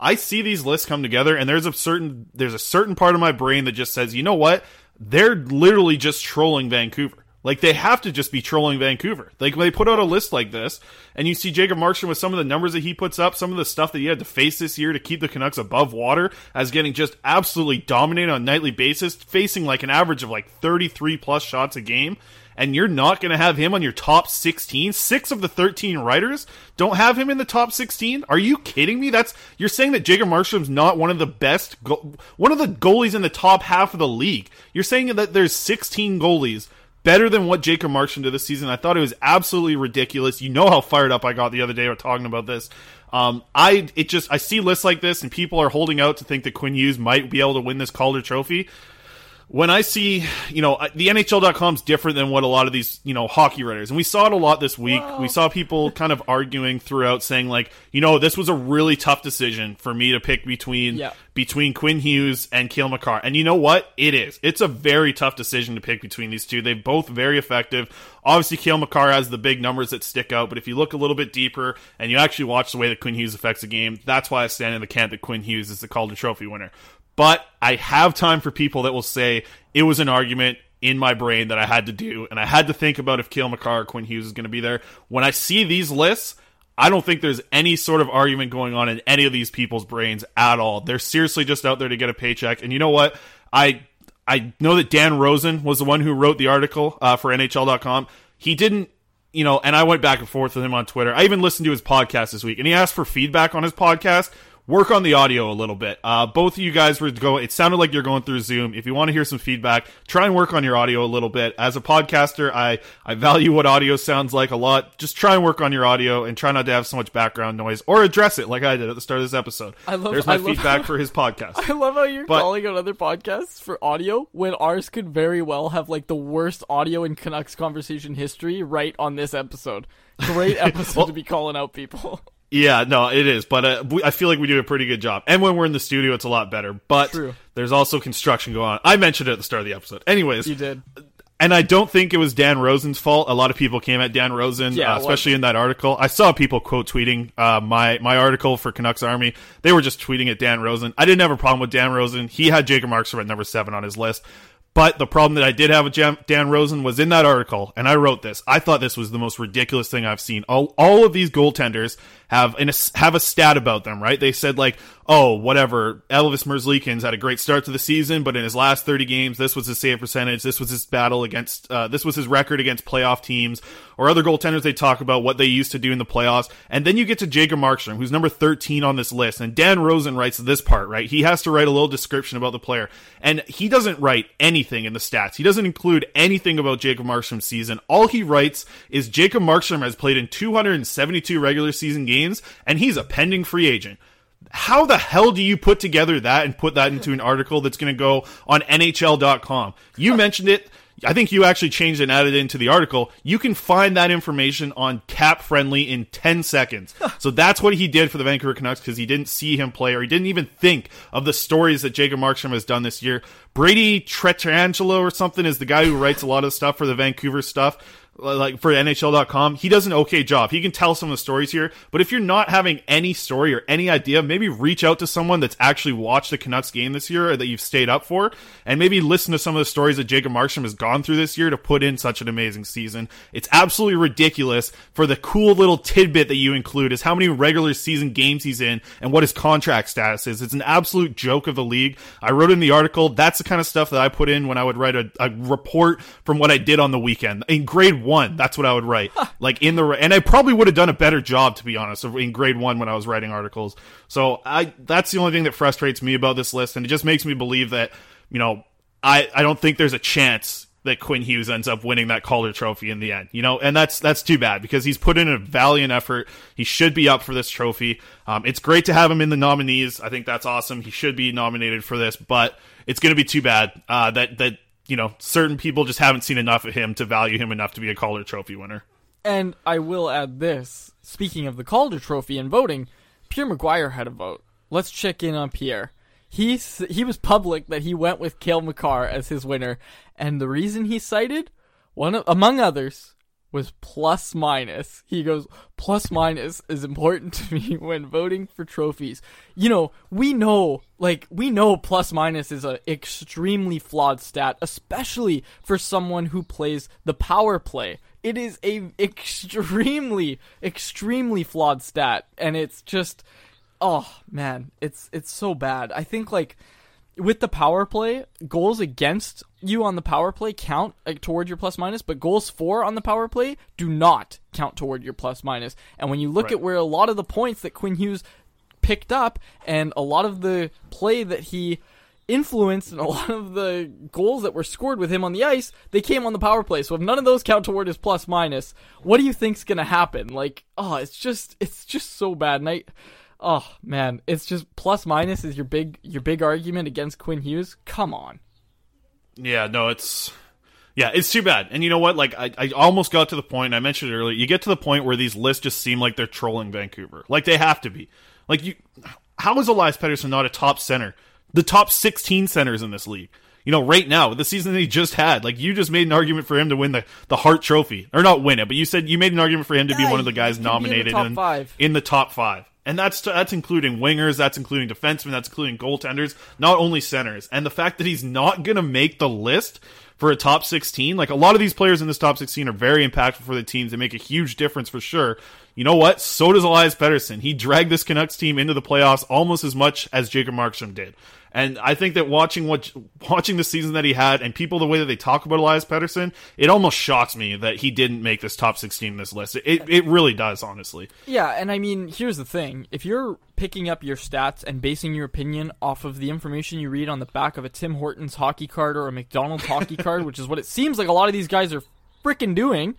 S6: I see these lists come together, and there's a certain there's a certain part of my brain that just says, you know what? They're literally just trolling Vancouver. Like they have to just be trolling Vancouver. Like when they put out a list like this, and you see Jacob Markstrom with some of the numbers that he puts up, some of the stuff that he had to face this year to keep the Canucks above water, as getting just absolutely dominated on a nightly basis, facing like an average of like 33 plus shots a game. And you're not going to have him on your top 16. Six of the 13 writers don't have him in the top 16. Are you kidding me? That's you're saying that Jacob Markstrom's not one of the best, go- one of the goalies in the top half of the league. You're saying that there's 16 goalies better than what Jacob Markstrom did this season. I thought it was absolutely ridiculous. You know how fired up I got the other day talking about this. Um, I it just I see lists like this and people are holding out to think that Quinn Hughes might be able to win this Calder Trophy. When I see, you know, the NHL.com is different than what a lot of these, you know, hockey writers, and we saw it a lot this week. We saw people kind of arguing throughout, saying like, you know, this was a really tough decision for me to pick between
S7: Yeah.
S6: between Quinn Hughes and Cale Makar. And you know what? It is. It's a very tough decision to pick between these two. They're both very effective. Obviously, Cale Makar has the big numbers that stick out, but if you look a little bit deeper and you actually watch the way that Quinn Hughes affects the game, that's why I stand in the camp that Quinn Hughes is the Calder Trophy winner. But I have time for people that will say it was an argument in my brain that I had to do, and I had to think about if Cale Makar or Quinn Hughes is going to be there. When I see these lists, I don't think there's any sort of argument going on in any of these people's brains at all. They're seriously just out there to get a paycheck. And you know what? I I know that Dan Rosen was the one who wrote the article uh, for NHL.com. He didn't, you know, and I went back and forth with him on Twitter. I even listened to his podcast this week, and he asked for feedback on his podcast. Work on the audio a little bit. Uh, both of you guys were going. It sounded like you're going through Zoom. If you want to hear some feedback, try and work on your audio a little bit. As a podcaster, I I value what audio sounds like a lot. Just try and work on your audio and try not to have so much background noise, or address it like I did at the start of this episode.
S7: I love-
S6: There's my
S7: love
S6: feedback
S7: how-
S6: for his podcast.
S7: I love how you're
S6: But-
S7: calling out other podcasts for audio when ours could very well have like the worst audio in Canucks conversation history right on this episode. Great episode
S6: Well-
S7: to be calling out people.
S6: Yeah, no, it is, but uh, we, I feel like we do a pretty good job. And when we're in the studio, it's a lot better. But
S7: True.
S6: there's also construction going on. I mentioned it at the start of the episode. Anyways,
S7: You did.
S6: and I don't think it was Dan Rosen's fault. A lot of people came at Dan Rosen,
S7: Yeah,
S6: uh, especially in that article. I saw people quote tweeting uh, my my article for Canucks Army. They were just tweeting at Dan Rosen. I didn't have a problem with Dan Rosen. He had Jacob Markstrom at number seven on his list. But the problem that I did have with Jam- Dan Rosen was in that article, and I wrote this. I thought this was the most ridiculous thing I've seen. All, all of these goaltenders have an, have a stat about them, right? They said like, oh, whatever, Elvis Merzlikins had a great start to the season, but in his last 30 games, this was his save percentage, this was his battle against, uh, this was his record against playoff teams, or other goaltenders they talk about what they used to do in the playoffs. And then you get to Jacob Markstrom, who's number 13 on this list, and Dan Rosen writes this part, right? He has to write a little description about the player, and he doesn't write anything in the stats. He doesn't include anything about Jacob Markstrom's season. All he writes is Jacob Markstrom has played in 272 regular season games, and he's a pending free agent how the hell do you put together that and put that into an article that's going to go on NHL.com? You mentioned it. I think you actually changed and added it into the article. You can find that information on Cap Friendly in 10 seconds. so that's what he did for the Vancouver Canucks because he didn't see him play or he didn't even think of the stories that Jacob Markstrom has done this year. Brady Tretrangelo or something is the guy who writes a lot of stuff for the Vancouver stuff like for NHL.com, he does an okay job. He can tell some of the stories here, but if you're not having any story or any idea, maybe reach out to someone that's actually watched the Canucks game this year or that you've stayed up for, and maybe listen to some of the stories that Jacob Markstrom has gone through this year to put in such an amazing season. It's absolutely ridiculous for the cool little tidbit that you include is how many regular season games he's in and what his contract status is. It's an absolute joke of the league. I wrote in the article, that's the kind of stuff that I put in when I would write a, a report from what I did on the weekend. In grade one, that's what I would write. like in the and I probably would have done a better job to be honest in grade one when I was writing articles. So I that's the only thing that frustrates me about this list, and it just makes me believe that you know I I don't think there's a chance that Quinn Hughes ends up winning that Calder Trophy in the end. You know, and that's that's too bad because he's put in a valiant effort. He should be up for this trophy. Um, it's great to have him in the nominees. I think that's awesome. He should be nominated for this, but it's going to be too bad uh, that that you know certain people just haven't seen enough of him to value him enough to be a Calder Trophy winner.
S7: And I will add this. Speaking of the Calder Trophy and voting, Pierre McGuire had a vote. Let's check in on Pierre. He he was public that he went with Cale Makar as his winner, and the reason he cited, one of, among others, was plus minus. He goes plus minus is important to me when voting for trophies. You know, we know like we know plus minus is an extremely flawed stat, especially for someone who plays the power play. It is a extremely extremely flawed stat and it's just oh man, it's it's so bad. I think like with the power play, goals against you on the power play count uh, like, toward your plus minus, but goals for on the power play do not count toward your plus minus. And when you look
S6: Right.
S7: at where a lot of the points that Quinn Hughes picked up and a lot of the play that he influenced and a lot of the goals that were scored with him on the ice, they came on the power play. So if none of those count toward his plus minus, what do you think's gonna happen? Like, oh, it's just it's just so bad. And I oh man, it's just plus minus is your big your big argument against Quinn Hughes? Come on.
S6: Yeah, no, it's yeah, it's too bad. And you know what? Like I, I almost got to the point. I mentioned it earlier. You get to the point where these lists just seem like they're trolling Vancouver. Like they have to be. Like you, how is Elias Pettersson not a top center? The top sixteen centers in this league. You know, right now the season that he just had, like you just made an argument for him to win the the Hart Trophy, or not win it, but you said you made an argument for him to be
S7: Yeah,
S6: one of the guys
S7: be in the
S6: nominated
S7: top
S6: in,
S7: five.
S6: in the top five. And that's that's including wingers, that's including defensemen, that's including goaltenders, not only centers. And the fact that he's not going to make the list for a top 16, like a lot of these players in this top 16 are very impactful for the teams. They make a huge difference for sure. You know what? So does Elias Pettersson. He dragged this Canucks team into the playoffs almost as much as Jacob Markstrom did. And I think that watching what watching the season that he had and people the way that they talk about Elias Pettersson, it almost shocks me that he didn't make this top 16 in this list. It it really does, honestly.
S7: Yeah, and I mean, here's the thing. If you're picking up your stats and basing your opinion off of the information you read on the back of a Tim Hortons hockey card or a McDonald's hockey card, which is what it seems like a lot of these guys are freaking doing,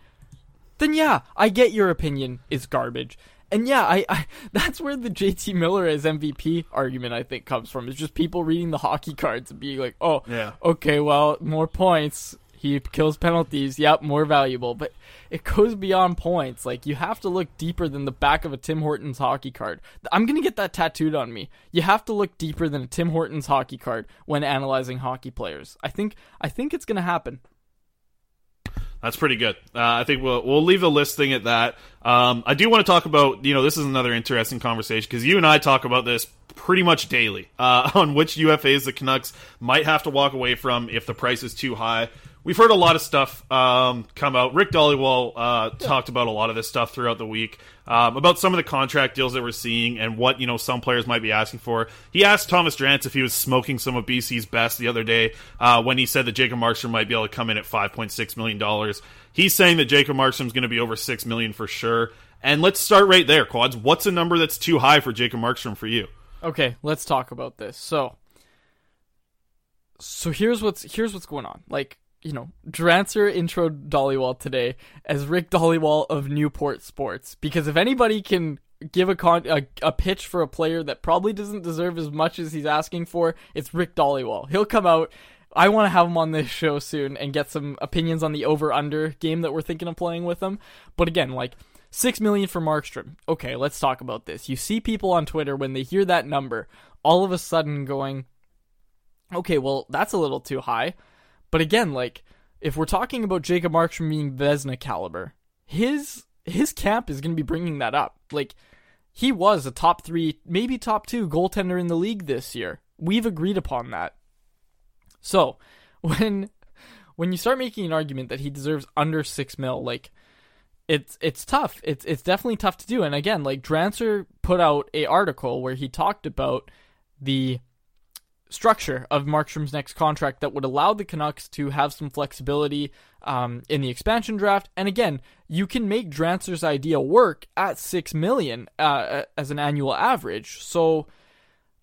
S7: then yeah, I get your opinion is garbage. And yeah, I, I that's where the JT Miller as MVP argument I think comes from. Is just people reading the hockey cards and being like, "Oh,
S6: Yeah.
S7: okay, well, more points. He kills penalties. Yep, more valuable. But it goes beyond points. Like you have to look deeper than the back of a Tim Hortons hockey card. I'm gonna get that tattooed on me. You have to look deeper than a Tim Hortons hockey card when analyzing hockey players. I think I think it's gonna happen.
S6: That's pretty good. Uh, I think we'll we'll leave the list thing at that. Um, I do want to talk about you know this is another interesting conversation because you and I talk about this pretty much daily uh, on which UFAs the Canucks might have to walk away from if the price is too high. We've heard a lot of stuff um, come out. Rick Dhaliwal uh, talked about a lot of this stuff throughout the week um, about some of the contract deals that we're seeing and what you know some players might be asking for. He asked Thomas Drance if he was smoking some of BC's best the other day uh, when he said that Jacob Markstrom might be able to come in at five point six million dollars. He's saying that Jacob Markstrom's going to be over six million for sure. And let's start right there, Quads. What's a number that's too high for Jacob Markstrom for you?
S7: Okay, let's talk about this. So, so here's what's here's what's going on. Like, you know, Drancer intro Dhaliwal today as Rick Dhaliwal of Newport Sports because if anybody can give a con a, a pitch for a player that probably doesn't deserve as much as he's asking for, it's Rick Dhaliwal. He'll come out. I want to have him on this show soon and get some opinions on the over under game that we're thinking of playing with him. But again, like Six million for Markstrom. Okay, let's talk about this. You see people on Twitter when they hear that number, all of a sudden going, okay, well, that's a little too high. But again, like, if we're talking about Jacob Markstrom being Vezina caliber, his his camp is going to be bringing that up. Like, he was a top three, maybe top two goaltender in the league this year. We've agreed upon that. So, when when you start making an argument that he deserves under six mil, like it's it's tough. It's it's definitely tough to do. And again, like Drancer put out a article where he talked about the structure of Markstrom's next contract that would allow the Canucks to have some flexibility um, in the expansion draft. And again, you can make Drancer's idea work at six million uh, as an annual average. So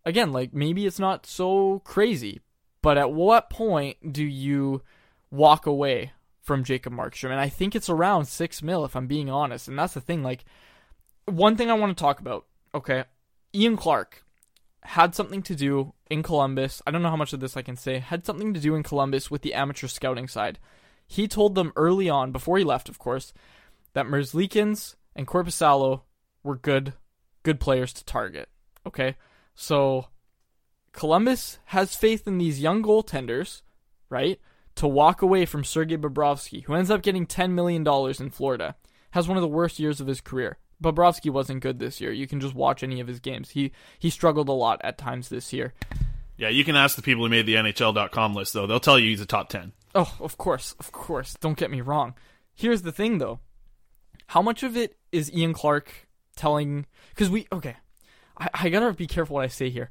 S7: again, like maybe it's not so crazy, but at what point do you walk away from Jacob Markstrom, and I think it's around six mil if I'm being honest. And that's the thing. Like, one thing I want to talk about. Okay, Ian Clark had something to do in Columbus. I don't know how much of this I can say. Had something to do in Columbus with the amateur scouting side. He told them early on, before he left, of course, that Merzlikins and Korpisalo were good, good players to target. Okay, so Columbus has faith in these young goaltenders, right? to walk away from Sergei Bobrovsky, who ends up getting $10 million in Florida, has one of the worst years of his career. Bobrovsky wasn't good this year. You can just watch any of his games. He he struggled a lot at times this year.
S6: Yeah, you can ask the people who made the NHL.com list, though. They'll tell you he's a top 10.
S7: Oh, of course, of course. Don't get me wrong. Here's the thing, though. How much of it is Ian Clark telling. Because we. Okay. I, I gotta be careful what I say here.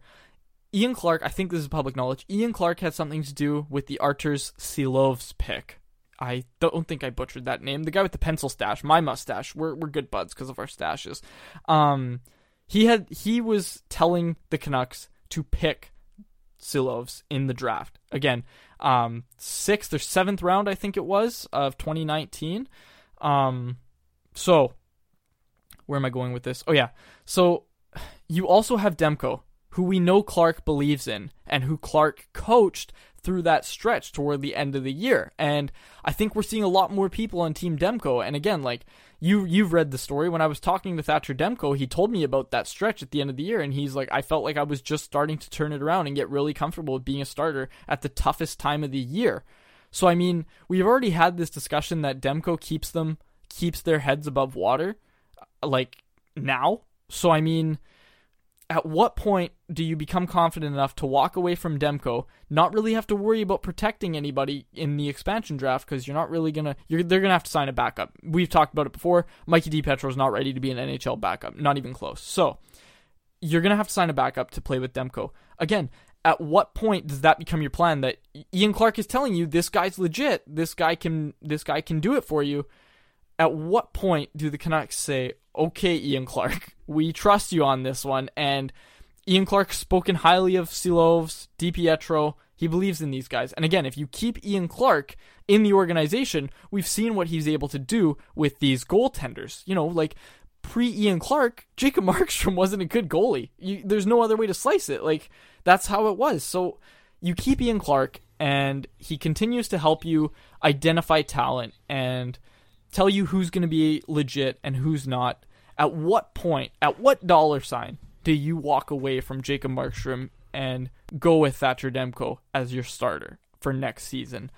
S7: Ian Clark, I think this is public knowledge. Ian Clark had something to do with the Arturs Silovs pick. I don't think I butchered that name. The guy with the pencil stash, my mustache. We're we're good buds because of our stashes. Um, he had he was telling the Canucks to pick Silovs in the draft again. Um, sixth or seventh round, I think it was of 2019. Um, so where am I going with this? Oh yeah, so you also have Demko who we know Clark believes in and who Clark coached through that stretch toward the end of the year. And I think we're seeing a lot more people on Team Demko. And again, like you you've read the story. When I was talking to Thatcher Demko, he told me about that stretch at the end of the year and he's like I felt like I was just starting to turn it around and get really comfortable with being a starter at the toughest time of the year. So I mean, we've already had this discussion that Demko keeps them keeps their heads above water like now. So I mean, at what point do you become confident enough to walk away from Demko, not really have to worry about protecting anybody in the expansion draft because you're not really gonna you're they're gonna have to sign a backup. We've talked about it before. Mikey DiPietro is not ready to be an NHL backup, not even close. So you're gonna have to sign a backup to play with Demko. Again, at what point does that become your plan that Ian Clark is telling you this guy's legit, this guy can this guy can do it for you? At what point do the Canucks say, okay, Ian Clark, we trust you on this one. And Ian Clark's spoken highly of Silovs, DiPietro. He believes in these guys. And again, if you keep Ian Clark in the organization, we've seen what he's able to do with these goaltenders. You know, like pre Ian Clark, Jacob Markstrom wasn't a good goalie. You, there's no other way to slice it. Like, that's how it was. So you keep Ian Clark, and he continues to help you identify talent and tell you who's going to be legit and who's not. At what point, at what dollar sign do you walk away from Jacob Markstrom and go with Thatcher Demko as your starter for next season?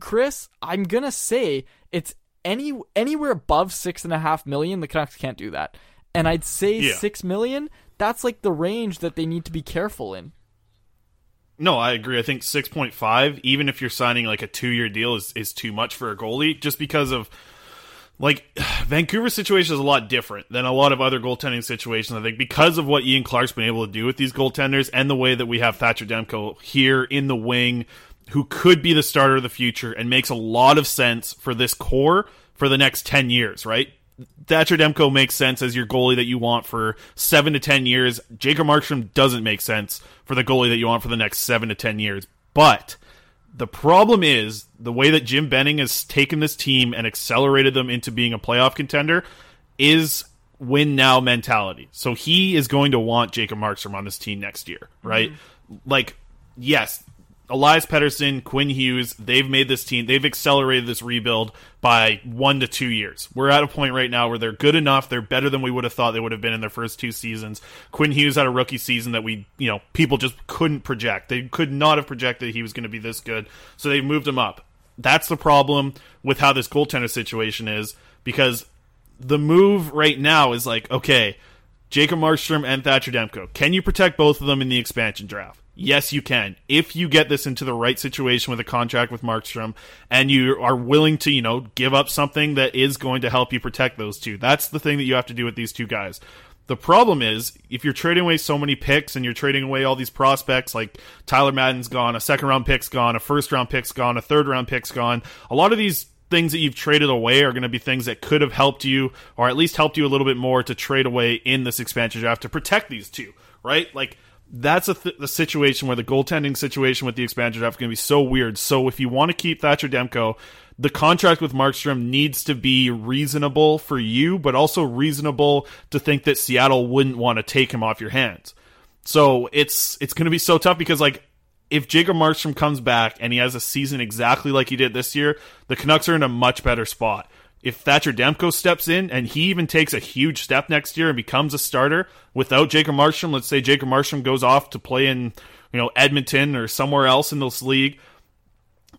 S7: Chris, I'm gonna say it's any anywhere above six and a half million. The Canucks can't do that, and I'd say
S6: Yeah.
S7: six million. That's like the range that they need to be careful in.
S6: No, I agree. I think 6.5, even if you're signing like a two year deal, is, is too much for a goalie just because of like Vancouver's situation is a lot different than a lot of other goaltending situations. I think because of what Ian Clark's been able to do with these goaltenders and the way that we have Thatcher Demko here in the wing, who could be the starter of the future and makes a lot of sense for this core for the next 10 years, right? Thatcher Demko makes sense as your goalie that you want for seven to ten years. Jacob Markstrom doesn't make sense for the goalie that you want for the next seven to ten years. But the problem is the way that Jim Benning has taken this team and accelerated them into being a playoff contender is win now mentality. So he is going to want Jacob Markstrom on this team next year, right? Mm-hmm. Like, yes, Elias Pettersson, Quinn Hughes, they've made this team, they've accelerated this rebuild by one to two years. We're at a point right now where they're good enough, they're better than we would have thought they would have been in their first two seasons. Quinn Hughes had a rookie season that we, you know, people just couldn't project. They could not have projected he was going to be this good, so they've moved him up. That's the problem with how this goaltender situation is because the move right now is like, okay, Jacob Markstrom and Thatcher Demko. Can you protect both of them in the expansion draft? Yes, you can. If you get this into the right situation with a contract with Markstrom and you are willing to, you know, give up something that is going to help you protect those two. That's the thing that you have to do with these two guys. The problem is if you're trading away so many picks and you're trading away all these prospects like Tyler Madden's gone, a second round pick's gone, a first round pick's gone, a third round pick's gone. A lot of these things that you've traded away are going to be things that could have helped you or at least helped you a little bit more to trade away in this expansion draft to protect these two, right? Like that's a th- the situation where the goaltending situation with the expansion draft is going to be so weird. So if you want to keep Thatcher Demko, the contract with Markstrom needs to be reasonable for you, but also reasonable to think that Seattle wouldn't want to take him off your hands. So it's it's going to be so tough because like if Jacob Markstrom comes back and he has a season exactly like he did this year, the Canucks are in a much better spot. If Thatcher Demko steps in and he even takes a huge step next year and becomes a starter without Jacob Markstrom, let's say Jacob Markstrom goes off to play in, you know, Edmonton or somewhere else in this league,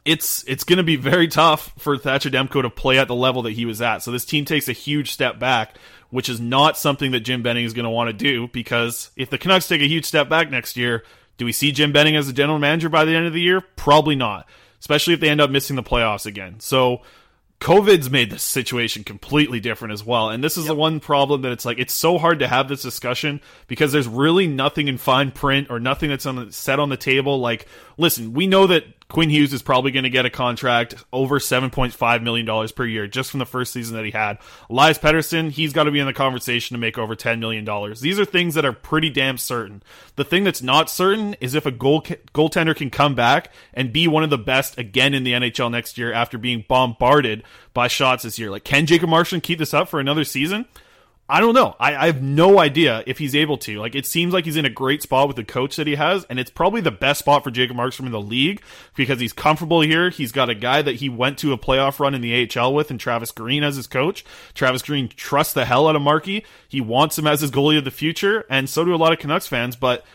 S6: it's it's going to be very tough for Thatcher Demko to play at the level that he was at. So this team takes a huge step back, which is not something that Jim Benning is going to want to do because if the Canucks take a huge step back next year, do we see Jim Benning as a general manager by the end of the year? Probably not, especially if they end up missing the playoffs again. So COVID's made the situation completely different as well. And this is the one problem that it's like it's so hard to have this discussion because there's really nothing in fine print or nothing that's on the, set on the table. Like, listen, we know that Quinn Hughes is probably going to get a contract over $7.5 million per year just from the first season that he had. Elias Pettersson, he's got to be in the conversation to make over $10 million. These are things that are pretty damn certain. The thing that's not certain is if a goal goaltender can come back and be one of the best again in the NHL next year after being bombarded by shots this year. Like, can Jacob Marshall keep this up for another season? I don't know. I, I have no idea if he's able to. Like, it seems like he's in a great spot with the coach that he has, and it's probably the best spot for Jacob Markstrom in the league because he's comfortable here. He's got a guy that he went to a playoff run in the AHL with, and Travis Green as his coach. Travis Green trusts the hell out of Markey. He wants him as his goalie of the future, and so do a lot of Canucks fans. But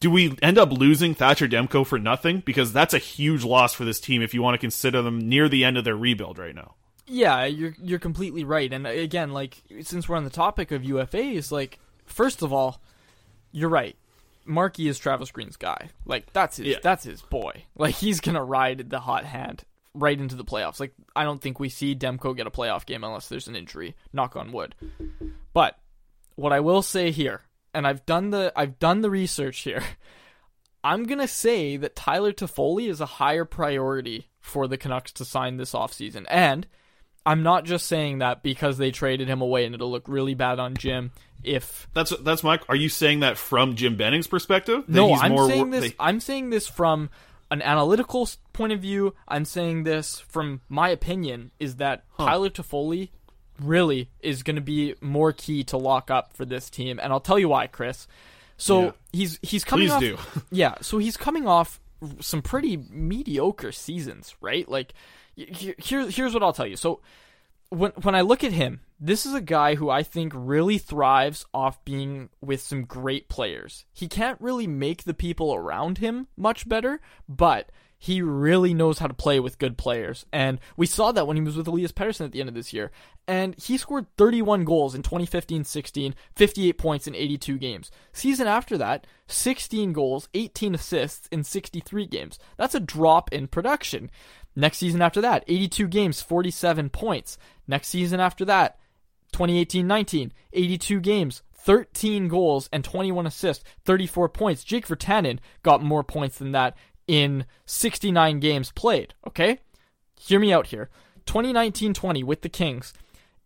S6: do we end up losing Thatcher Demko for nothing? Because that's a huge loss for this team if you want to consider them near the end of their rebuild right now.
S7: Yeah, you're you're completely right. And uh, again, like since we're on the topic of UFAs, like first of all, you're right. Markey is Travis Green's guy. Like that's his
S6: Yeah.
S7: that's his boy. Like he's gonna ride the hot hand right into the playoffs. Like I don't think we see Demko get a playoff game unless there's an injury. Knock on wood. But what I will say here, and I've done the I've done the research here. I'm gonna say that Tyler Toffoli is a higher priority for the Canucks to sign this offseason. And I'm not just saying that because they traded him away and it'll look really bad on Jim if
S6: That's that's my. Are you saying that from Jim Benning's perspective? That
S7: no, I'm saying
S6: wor-
S7: this.
S6: they-
S7: I'm saying this from an analytical point of view. I'm saying this from my opinion is that Tyler Toffoli really is going to be more key to lock up for this team, and I'll tell you why, Chris. So
S6: Yeah.
S7: he's he's coming
S6: Please
S7: off.
S6: do.
S7: yeah, so he's coming off some pretty mediocre seasons, right? Like here, here- here's what I'll tell you. So when when I look at him, this is a guy who I think really thrives off being with some great players. He can't really make the people around him much better, but he really knows how to play with good players. And we saw that when he was with Elias Pettersson at the end of this year. And he scored 31 goals in 2015-16, 58 points in 82 games. Season after that, 16 goals, 18 assists in 63 games. That's a drop in production. Next season after that, 82 games, 47 points. Next season after that, 2018-19, 82 games, 13 goals and 21 assists, 34 points. Jake Virtanen got more points than that in 69 games played, okay? Hear me out here. 2019-20 with the Kings,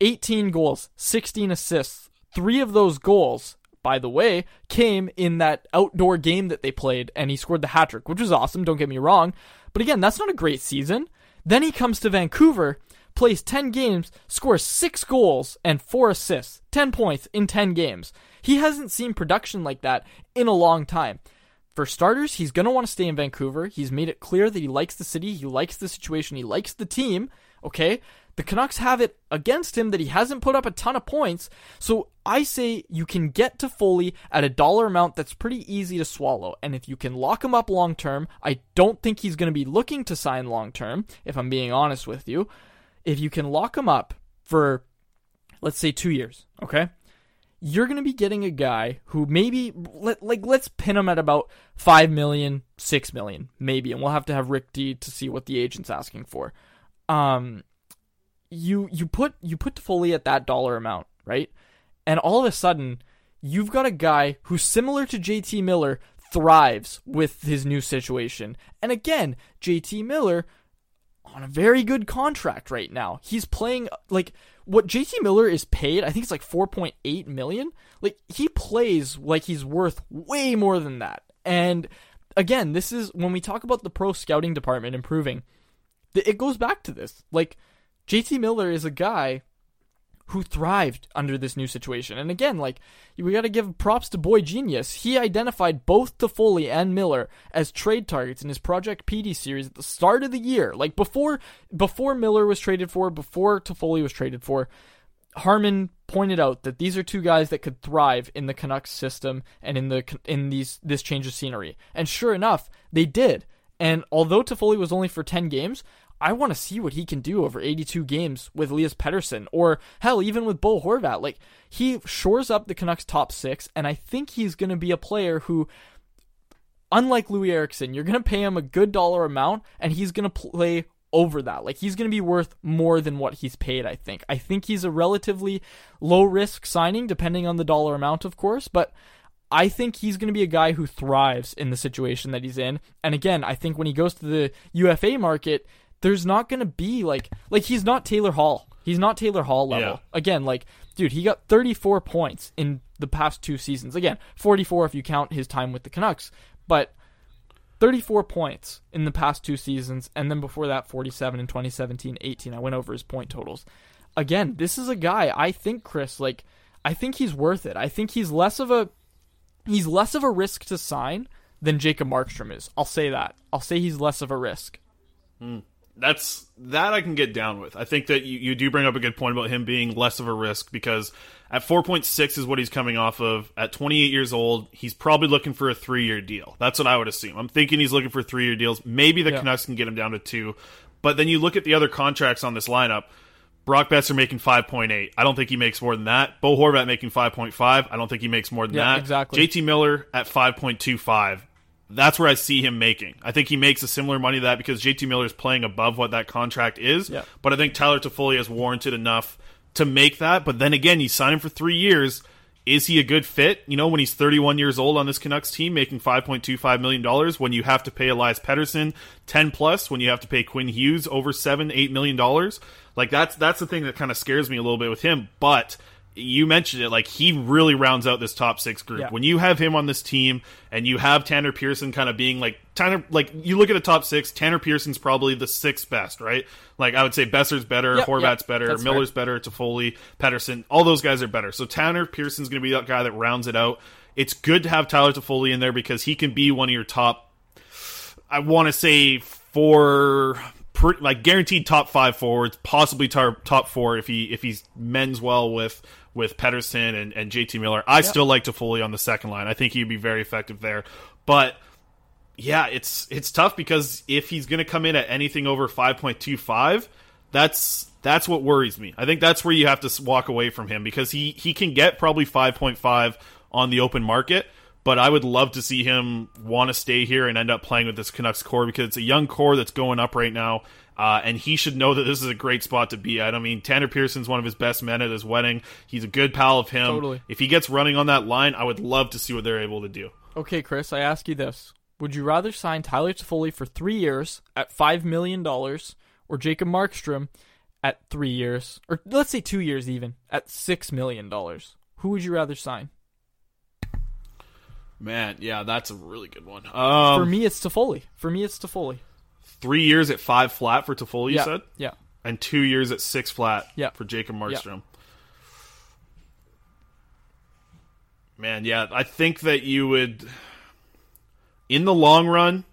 S7: 18 goals, 16 assists. 3 of those goals, by the way, came in that outdoor game that they played and he scored the hat trick, which was awesome, don't get me wrong. But again, that's not a great season. Then he comes to Vancouver plays 10 games, scores 6 goals and 4 assists, 10 points in 10 games. He hasn't seen production like that in a long time. For starters, he's going to want to stay in Vancouver. He's made it clear that he likes the city, he likes the situation, he likes the team, okay? The Canucks have it against him that he hasn't put up a ton of points. So I say you can get Toffoli at a dollar amount that's pretty easy to swallow. And if you can lock him up long term, I don't think he's going to be looking to sign long term, if I'm being honest with you if you can lock him up for let's say 2 years, okay? You're going to be getting a guy who maybe let, like let's pin him at about 5 million, 6 million maybe and we'll have to have Rick D to see what the agent's asking for. Um you you put you put Foley at that dollar amount, right? And all of a sudden, you've got a guy who's similar to JT Miller thrives with his new situation. And again, JT Miller on a very good contract right now. He's playing like what JT Miller is paid, I think it's like 4.8 million. Like he plays like he's worth way more than that. And again, this is when we talk about the pro scouting department improving, it goes back to this. Like JT Miller is a guy who thrived under this new situation. And again, like we got to give props to Boy Genius. He identified both Toffoli and Miller as trade targets in his Project PD series at the start of the year, like before before Miller was traded for, before Toffoli was traded for. Harmon pointed out that these are two guys that could thrive in the Canucks system and in the in these this change of scenery. And sure enough, they did. And although Toffoli was only for 10 games, I want to see what he can do over 82 games with Elias Pettersson, or hell, even with Bo Horvat. Like, he shores up the Canucks' top six, and I think he's going to be a player who, unlike Loui Eriksson, you're going to pay him a good dollar amount, and he's going to play over that. Like, he's going to be worth more than what he's paid, I think. I think he's a relatively low risk signing, depending on the dollar amount, of course, but. I think he's going to be a guy who thrives in the situation that he's in. And again, I think when he goes to the UFA market, there's not going to be like like he's not Taylor Hall. He's not Taylor Hall level.
S6: Yeah.
S7: Again, like dude, he got 34 points in the past two seasons. Again, 44 if you count his time with the Canucks, but 34 points in the past two seasons and then before that 47 in 2017, 18. I went over his point totals. Again, this is a guy I think Chris like I think he's worth it. I think he's less of a he's less of a risk to sign than Jacob Markstrom is. I'll say that. I'll say he's less of a risk. Hmm.
S6: That's that I can get down with. I think that you, you do bring up a good point about him being less of a risk because at 4.6 is what he's coming off of. At 28 years old, he's probably looking for a three year deal. That's what I would assume. I'm thinking he's looking for three year deals. Maybe the
S7: Yeah.
S6: Canucks can get him down to two. But then you look at the other contracts on this lineup. Brock Boeser making 5.8. I don't think he makes more than that. Bo Horvat making 5.5. I don't think he makes more than
S7: Yeah,
S6: that.
S7: exactly.
S6: JT Miller at 5.25 that's where I see him making. I think he makes a similar money to that because JT Miller is playing above what that contract is.
S7: Yeah.
S6: But I think Tyler Toffoli has warranted enough to make that. But then again, you sign him for three years. Is he a good fit? You know, when he's 31 years old on this Canucks team, making 5.25 million dollars, when you have to pay Elias Pettersson 10 plus, when you have to pay Quinn Hughes over seven, eight million dollars, like that's that's the thing that kind of scares me a little bit with him. But you mentioned it, like he really rounds out this top six group.
S7: Yeah.
S6: When you have him on this team and you have Tanner Pearson kind of being like Tanner, like you look at a top six, Tanner Pearson's probably the sixth best, right? Like I would say Boeser's better,
S7: Yep,
S6: Horvat's
S7: yep,
S6: better, Miller's better, Toffoli, Pettersson, all those guys are better. So Tanner Pearson's going to be that guy that rounds it out. It's good to have Tyler Toffoli in there because he can be one of your top I want to say four, like guaranteed top five forwards, possibly tar, top four if he if he mends well with with Pettersson and, and JT Miller. I still like Toffoli on the second line. I think he'd be very effective there, but yeah, it's it's tough because if he's going to come in at anything over 5.25, that's that's what worries me. I think that's where you have to walk away from him because he he can get probably 5.5 on the open market, but I would love to see him want to stay here and end up playing with this Canucks core because it's a young core that's going up right now. Uh, and he should know that this is a great spot to be at. I mean, Tanner Pearson's one of his best men at his wedding. He's a good pal of him.
S7: Totally.
S6: If he gets running on that line, I would love to see what they're able to do.
S7: Okay, Chris, I ask you this. Would you rather sign Tyler Toffoli for three years at $5 million or Jacob Markstrom at three years, or let's say two years even, at $6 million? Who would you rather sign?
S6: Man, yeah, that's a really good one. Um,
S7: For me, it's Toffoli. For me, it's Toffoli.
S6: Three years at five flat for Toffoli, you
S7: yeah,
S6: said,
S7: yeah.
S6: and two years at six flat
S7: Yeah.
S6: for Jacob Markstrom. Man, yeah, I think that you would, in the long run,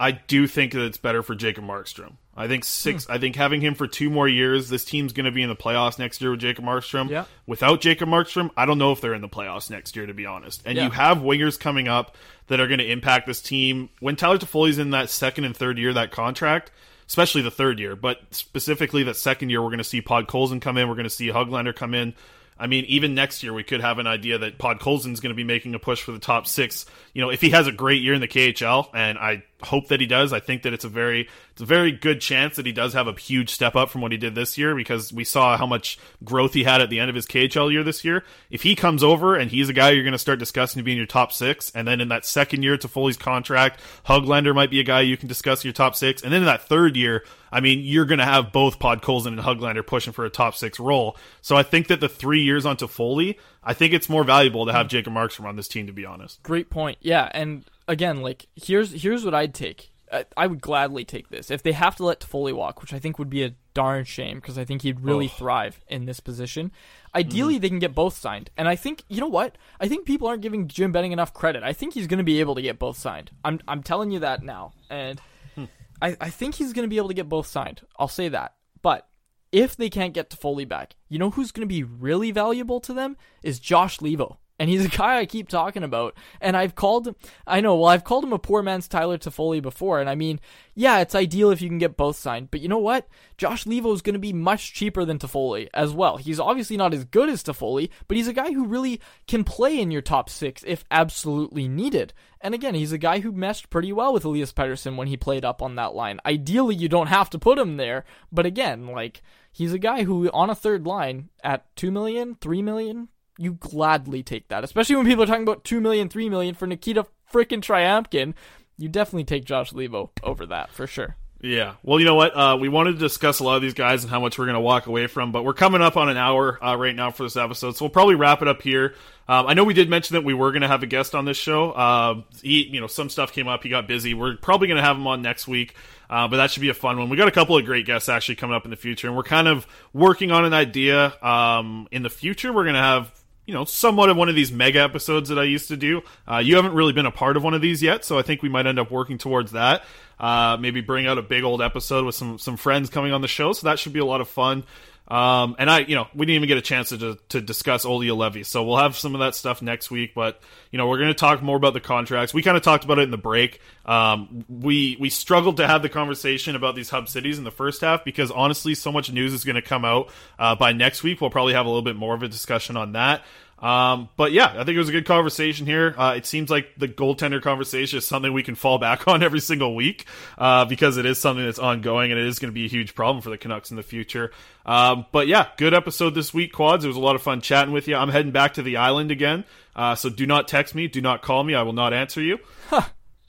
S6: I do think that it's better for Jacob Markstrom. I think six.
S7: Hmm.
S6: I think having him for two more years. This team's going to be in the playoffs next year with Jacob Markstrom.
S7: Yeah.
S6: Without Jacob Markstrom, I don't know if they're in the playoffs next year, to be honest. And
S7: Yeah.
S6: you have wingers coming up that are going to impact this team. When Tyler Toffoli's in that second and third year of that contract, especially the third year, but specifically that second year, we're going to see Podkolzin come in. We're going to see Hoglander come in. I mean, even next year, we could have an idea that Podkolzin's going to be making a push for the top six. You know, if he has a great year in the KHL, and I hope that he does, I think that it's a very, it's a very good chance that he does have a huge step up from what he did this year because we saw how much growth he had at the end of his KHL year this year. If he comes over and he's a guy you're going to start discussing to be in your top six, and then in that second year Toffoli's contract, Hoglander might be a guy you can discuss your top six, and then in that third year, I mean, you're going to have both Podkolzin and Hoglander pushing for a top six role. So I think that the three years on Toffoli, I think it's more valuable to have Jacob Markstrom on this team, to be honest.
S7: Great point. Yeah, and again, like here's here's what I'd take. I, I would gladly take this if they have to let Toffoli walk, which I think would be a darn shame because I think he'd really thrive in this position. Mm-hmm. Ideally, they can get both signed, and I think you know what? I think people aren't giving Jim Benning enough credit. I think he's going to be able to get both signed. I'm I'm telling you that now, and hmm. I I think he's going to be able to get both signed. I'll say that, but. If they can't get Toffoli back, you know who's going to be really valuable to them is Josh Leivo. And he's a guy I keep talking about. And I've called him, I know, well, I've called him a poor man's Tyler Toffoli before. And I mean, yeah, it's ideal if you can get both signed. But you know what? Josh Leivo is going to be much cheaper than Toffoli as well. He's obviously not as good as Toffoli, but he's a guy who really can play in your top six if absolutely needed. And again, he's a guy who meshed pretty well with Elias Pettersson when he played up on that line. Ideally, you don't have to put him there. But again, like, he's a guy who on a third line at 2 million, 3 million, you gladly take that. Especially when people are talking about 2 million, 3 million for Nikita frickin' Tryamkin. You definitely take Josh Leivo over that for sure.
S6: Yeah. Well, you know what? Uh, we wanted to discuss a lot of these guys and how much we're going to walk away from, but we're coming up on an hour uh, right now for this episode, so we'll probably wrap it up here. Um, I know we did mention that we were going to have a guest on this show. Uh, he, you know, some stuff came up. He got busy. We're probably going to have him on next week, uh, but that should be a fun one. We got a couple of great guests actually coming up in the future, and we're kind of working on an idea. Um, in the future, we're going to have you know, somewhat of one of these mega episodes that I used to do. Uh, you haven't really been a part of one of these yet, so I think we might end up working towards that. Uh, maybe bring out a big old episode with some some friends coming on the show, so that should be a lot of fun. Um, and I, you know, we didn't even get a chance to to discuss Olli Juolevi, so we'll have some of that stuff next week. But you know, we're going to talk more about the contracts. We kind of talked about it in the break. Um, we we struggled to have the conversation about these hub cities in the first half because honestly, so much news is going to come out uh, by next week. We'll probably have a little bit more of a discussion on that. Um, but yeah, I think it was a good conversation here. Uh, it seems like the goaltender conversation is something we can fall back on every single week uh, because it is something that's ongoing and it is going to be a huge problem for the Canucks in the future. Um, but yeah, good episode this week, Quads. It was a lot of fun chatting with you. I'm heading back to the island again, uh, so do not text me, do not call me. I will not answer you.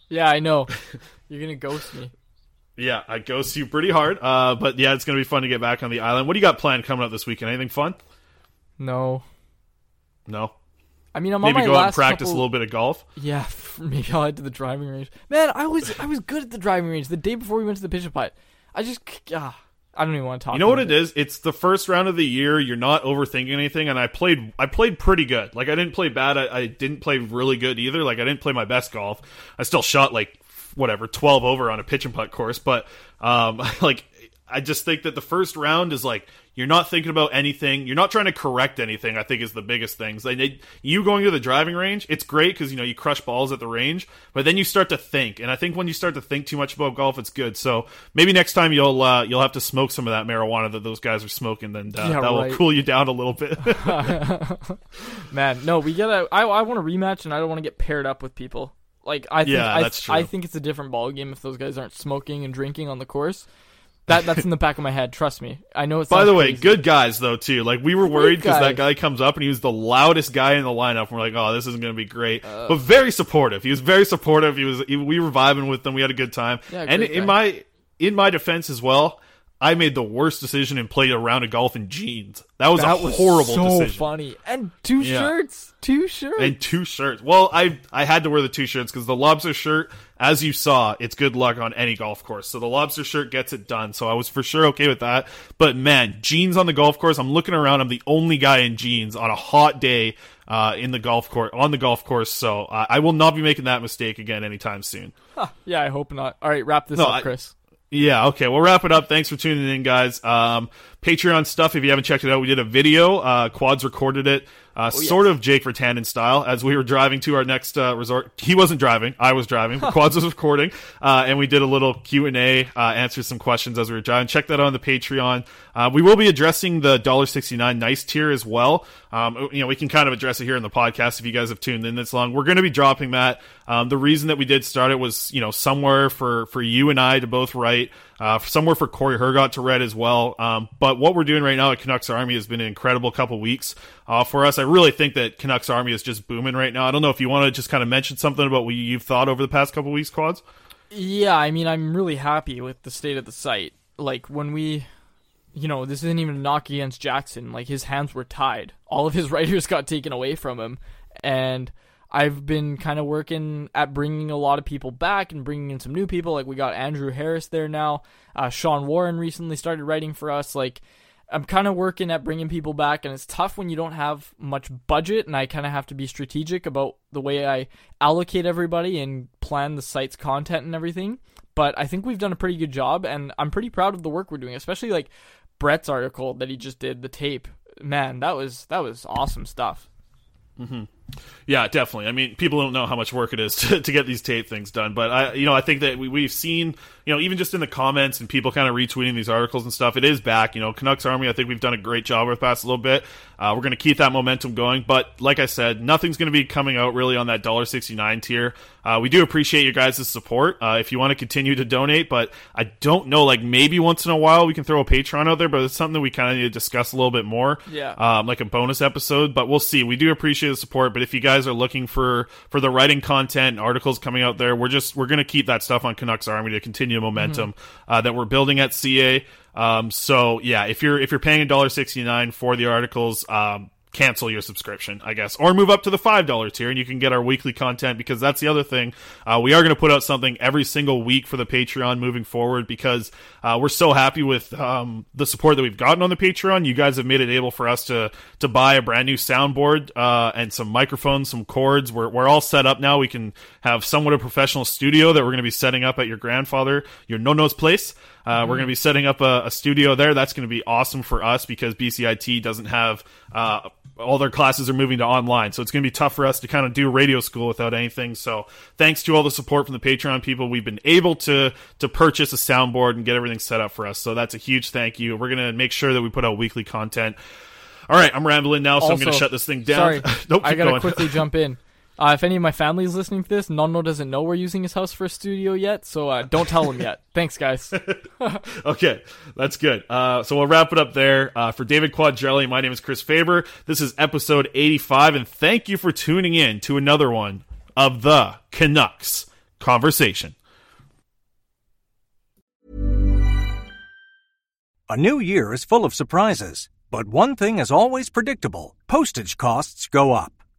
S7: Yeah, I know. You're gonna ghost me.
S6: Yeah, I ghost you pretty hard. Uh, but yeah, it's going to be fun to get back on the island. What do you got planned coming up this weekend? Anything fun?
S7: No.
S6: No.
S7: I mean, I'm
S6: Maybe go out and practice
S7: couple-
S6: a little bit of golf.
S7: Yeah, maybe I'll head to the driving range. Man, I was I was good at the driving range the day before we went to the pitch putt. I just ah, I don't even want to talk.
S6: You know what
S7: about
S6: it is? It's the first round of the year. You're not overthinking anything, and I played. I played pretty good. Like I didn't play bad. I, I didn't play really good either. Like I didn't play my best golf. I still shot like whatever twelve over on a pitch and putt course, but um, like I just think that the first round is like you're not thinking about anything. You're not trying to correct anything. I think is the biggest things. Like they, you going to the driving range, it's great because you know you crush balls at the range, but then you start to think, and I think when you start to think too much about golf, it's good. So maybe next time you'll uh, you'll have to smoke some of that marijuana that those guys are smoking, then uh,
S7: Yeah,
S6: that will cool you down a little bit.
S7: Man, no, we gotta. I I want to rematch, and I don't want to get paired up with people. Like I think
S6: Yeah,
S7: I. I think it's a different ball game if those guys aren't smoking and drinking on the course. That that's in the back of my head. Trust me. I know it's.
S6: By the way, good guys though too. Like we were worried because that guy comes up and he was the loudest guy in the lineup. And we're like, oh, this isn't going to be great,
S7: Uh.
S6: but very supportive. He was very supportive. He was. He, we were vibing with them. We had a good time.
S7: Yeah,
S6: and in
S7: guy.
S6: my in my defense as well, I made the worst decision and played a round of golf in jeans. That was
S7: that
S6: a
S7: was
S6: horrible
S7: so
S6: decision.
S7: funny. And two
S6: Yeah.
S7: shirts, two shirts.
S6: And two shirts. Well, I I had to wear the two shirts because the lobster shirt, as you saw, it's good luck on any golf course. So the lobster shirt gets it done. So I was for sure okay with that. But man, jeans on the golf course. I'm looking around. I'm the only guy in jeans on a hot day uh, in the golf course on the golf course. So uh, I will not be making that mistake again anytime soon.
S7: yeah, I hope not. All right, wrap this
S6: No,
S7: up,
S6: I-
S7: Chris.
S6: Yeah, okay. We'll wrap it up. Thanks for tuning in, guys. Um, Patreon stuff, if you haven't checked it out, we did a video. Uh, Quads recorded it, uh, sort of Jake Virtanen style, as we were driving to our next uh, resort. He wasn't driving. I was driving. but Quads was recording. Uh, and we did a little Q&A, uh, answered some questions as we were driving. Check that out on the Patreon. Uh, we will be addressing the $1.69 nice tier as well. Um, you know, we can kind of address it here in the podcast if you guys have tuned in this long. We're going to be dropping that. Um, the reason that we did start it was, you know, somewhere for, for you and I to both write, uh, somewhere for Corey Hergott to read as well. Um, but what we're doing right now at Canucks Army has been an incredible couple weeks uh, for us. I really think that Canucks Army is just booming right now. I don't know if you want to just kind of mention something about what you've thought over the past couple weeks, Quads.
S7: Yeah, I mean, I'm really happy with the state of the site. Like when we, you know, this isn't even a knock against Jackson. Like his hands were tied. All of his writers got taken away from him, and I've been kind of working at bringing a lot of people back and bringing in some new people. Like we got Andrew Harris there now. Uh, Sean Warren recently started writing for us. Like I'm kind of working at bringing people back, and it's tough when you don't have much budget, and I kind of have to be strategic about the way I allocate everybody and plan the site's content and everything. But I think we've done a pretty good job, and I'm pretty proud of the work we're doing, especially like Brett's article that he just did, the tape. Man, that was that was awesome stuff. Mm-hmm.
S6: Yeah, definitely. I mean, people don't know how much work it is to, to get these tape things done, but I, you know, I think that we, we've seen, you know, even just in the comments and people kind of retweeting these articles and stuff, it is back. You know, Canucks Army. I think we've done a great job with the past little bit. Uh, we're going to keep that momentum going, but like I said, nothing's going to be coming out really on that dollar sixty nine tier. Uh, we do appreciate your guys' support. Uh, if you want to continue to donate, but I don't know, like maybe once in a while we can throw a Patreon out there, but it's something that we kind of need to discuss a little bit more.
S7: Yeah.
S6: Um, like a bonus episode, but we'll see. We do appreciate the support, but if you guys are looking for for the writing content and articles coming out there, we're just we're going to keep that stuff on Canucks Army to continue momentum uh, that we're building at CA. Um, so yeah, if you're if you're paying a dollar sixty nine for the articles, um, cancel your subscription, I guess, or move up to the five dollar tier, and you can get our weekly content because that's the other thing. Uh, we are going to put out something every single week for the Patreon moving forward because uh, we're so happy with um, the support that we've gotten on the Patreon. You guys have made it able for us to to buy a brand new soundboard uh, and some microphones, some cords. We're we're all set up now. We can have somewhat of a professional studio that we're going to be setting up at your grandfather, your nono's place. Uh, We're going to be setting up a, a studio there. That's going to be awesome for us because BCIT doesn't have uh, all their classes are moving to online, so it's going to be tough for us to kind of do radio school without anything. So thanks to all the support from the Patreon people, we've been able to to purchase a soundboard and get everything set up for us. So that's a huge thank you. We're going to make sure that we put out weekly content. All right, I'm rambling now, so I'm going to shut this thing down.
S7: Sorry,
S6: nope,
S7: I gotta quickly jump in. Uh, if any of my family is listening to this, Nono doesn't know we're using his house for a studio yet, so uh, don't tell him yet. Thanks, guys.
S6: okay, that's good. Uh, so we'll wrap it up there. Uh, for David Quadrelli, my name is Chris Faber. This is episode 85, and thank you for tuning in to another one of the Canucks Conversation.
S8: A new year is full of surprises, but one thing is always predictable postage costs go up.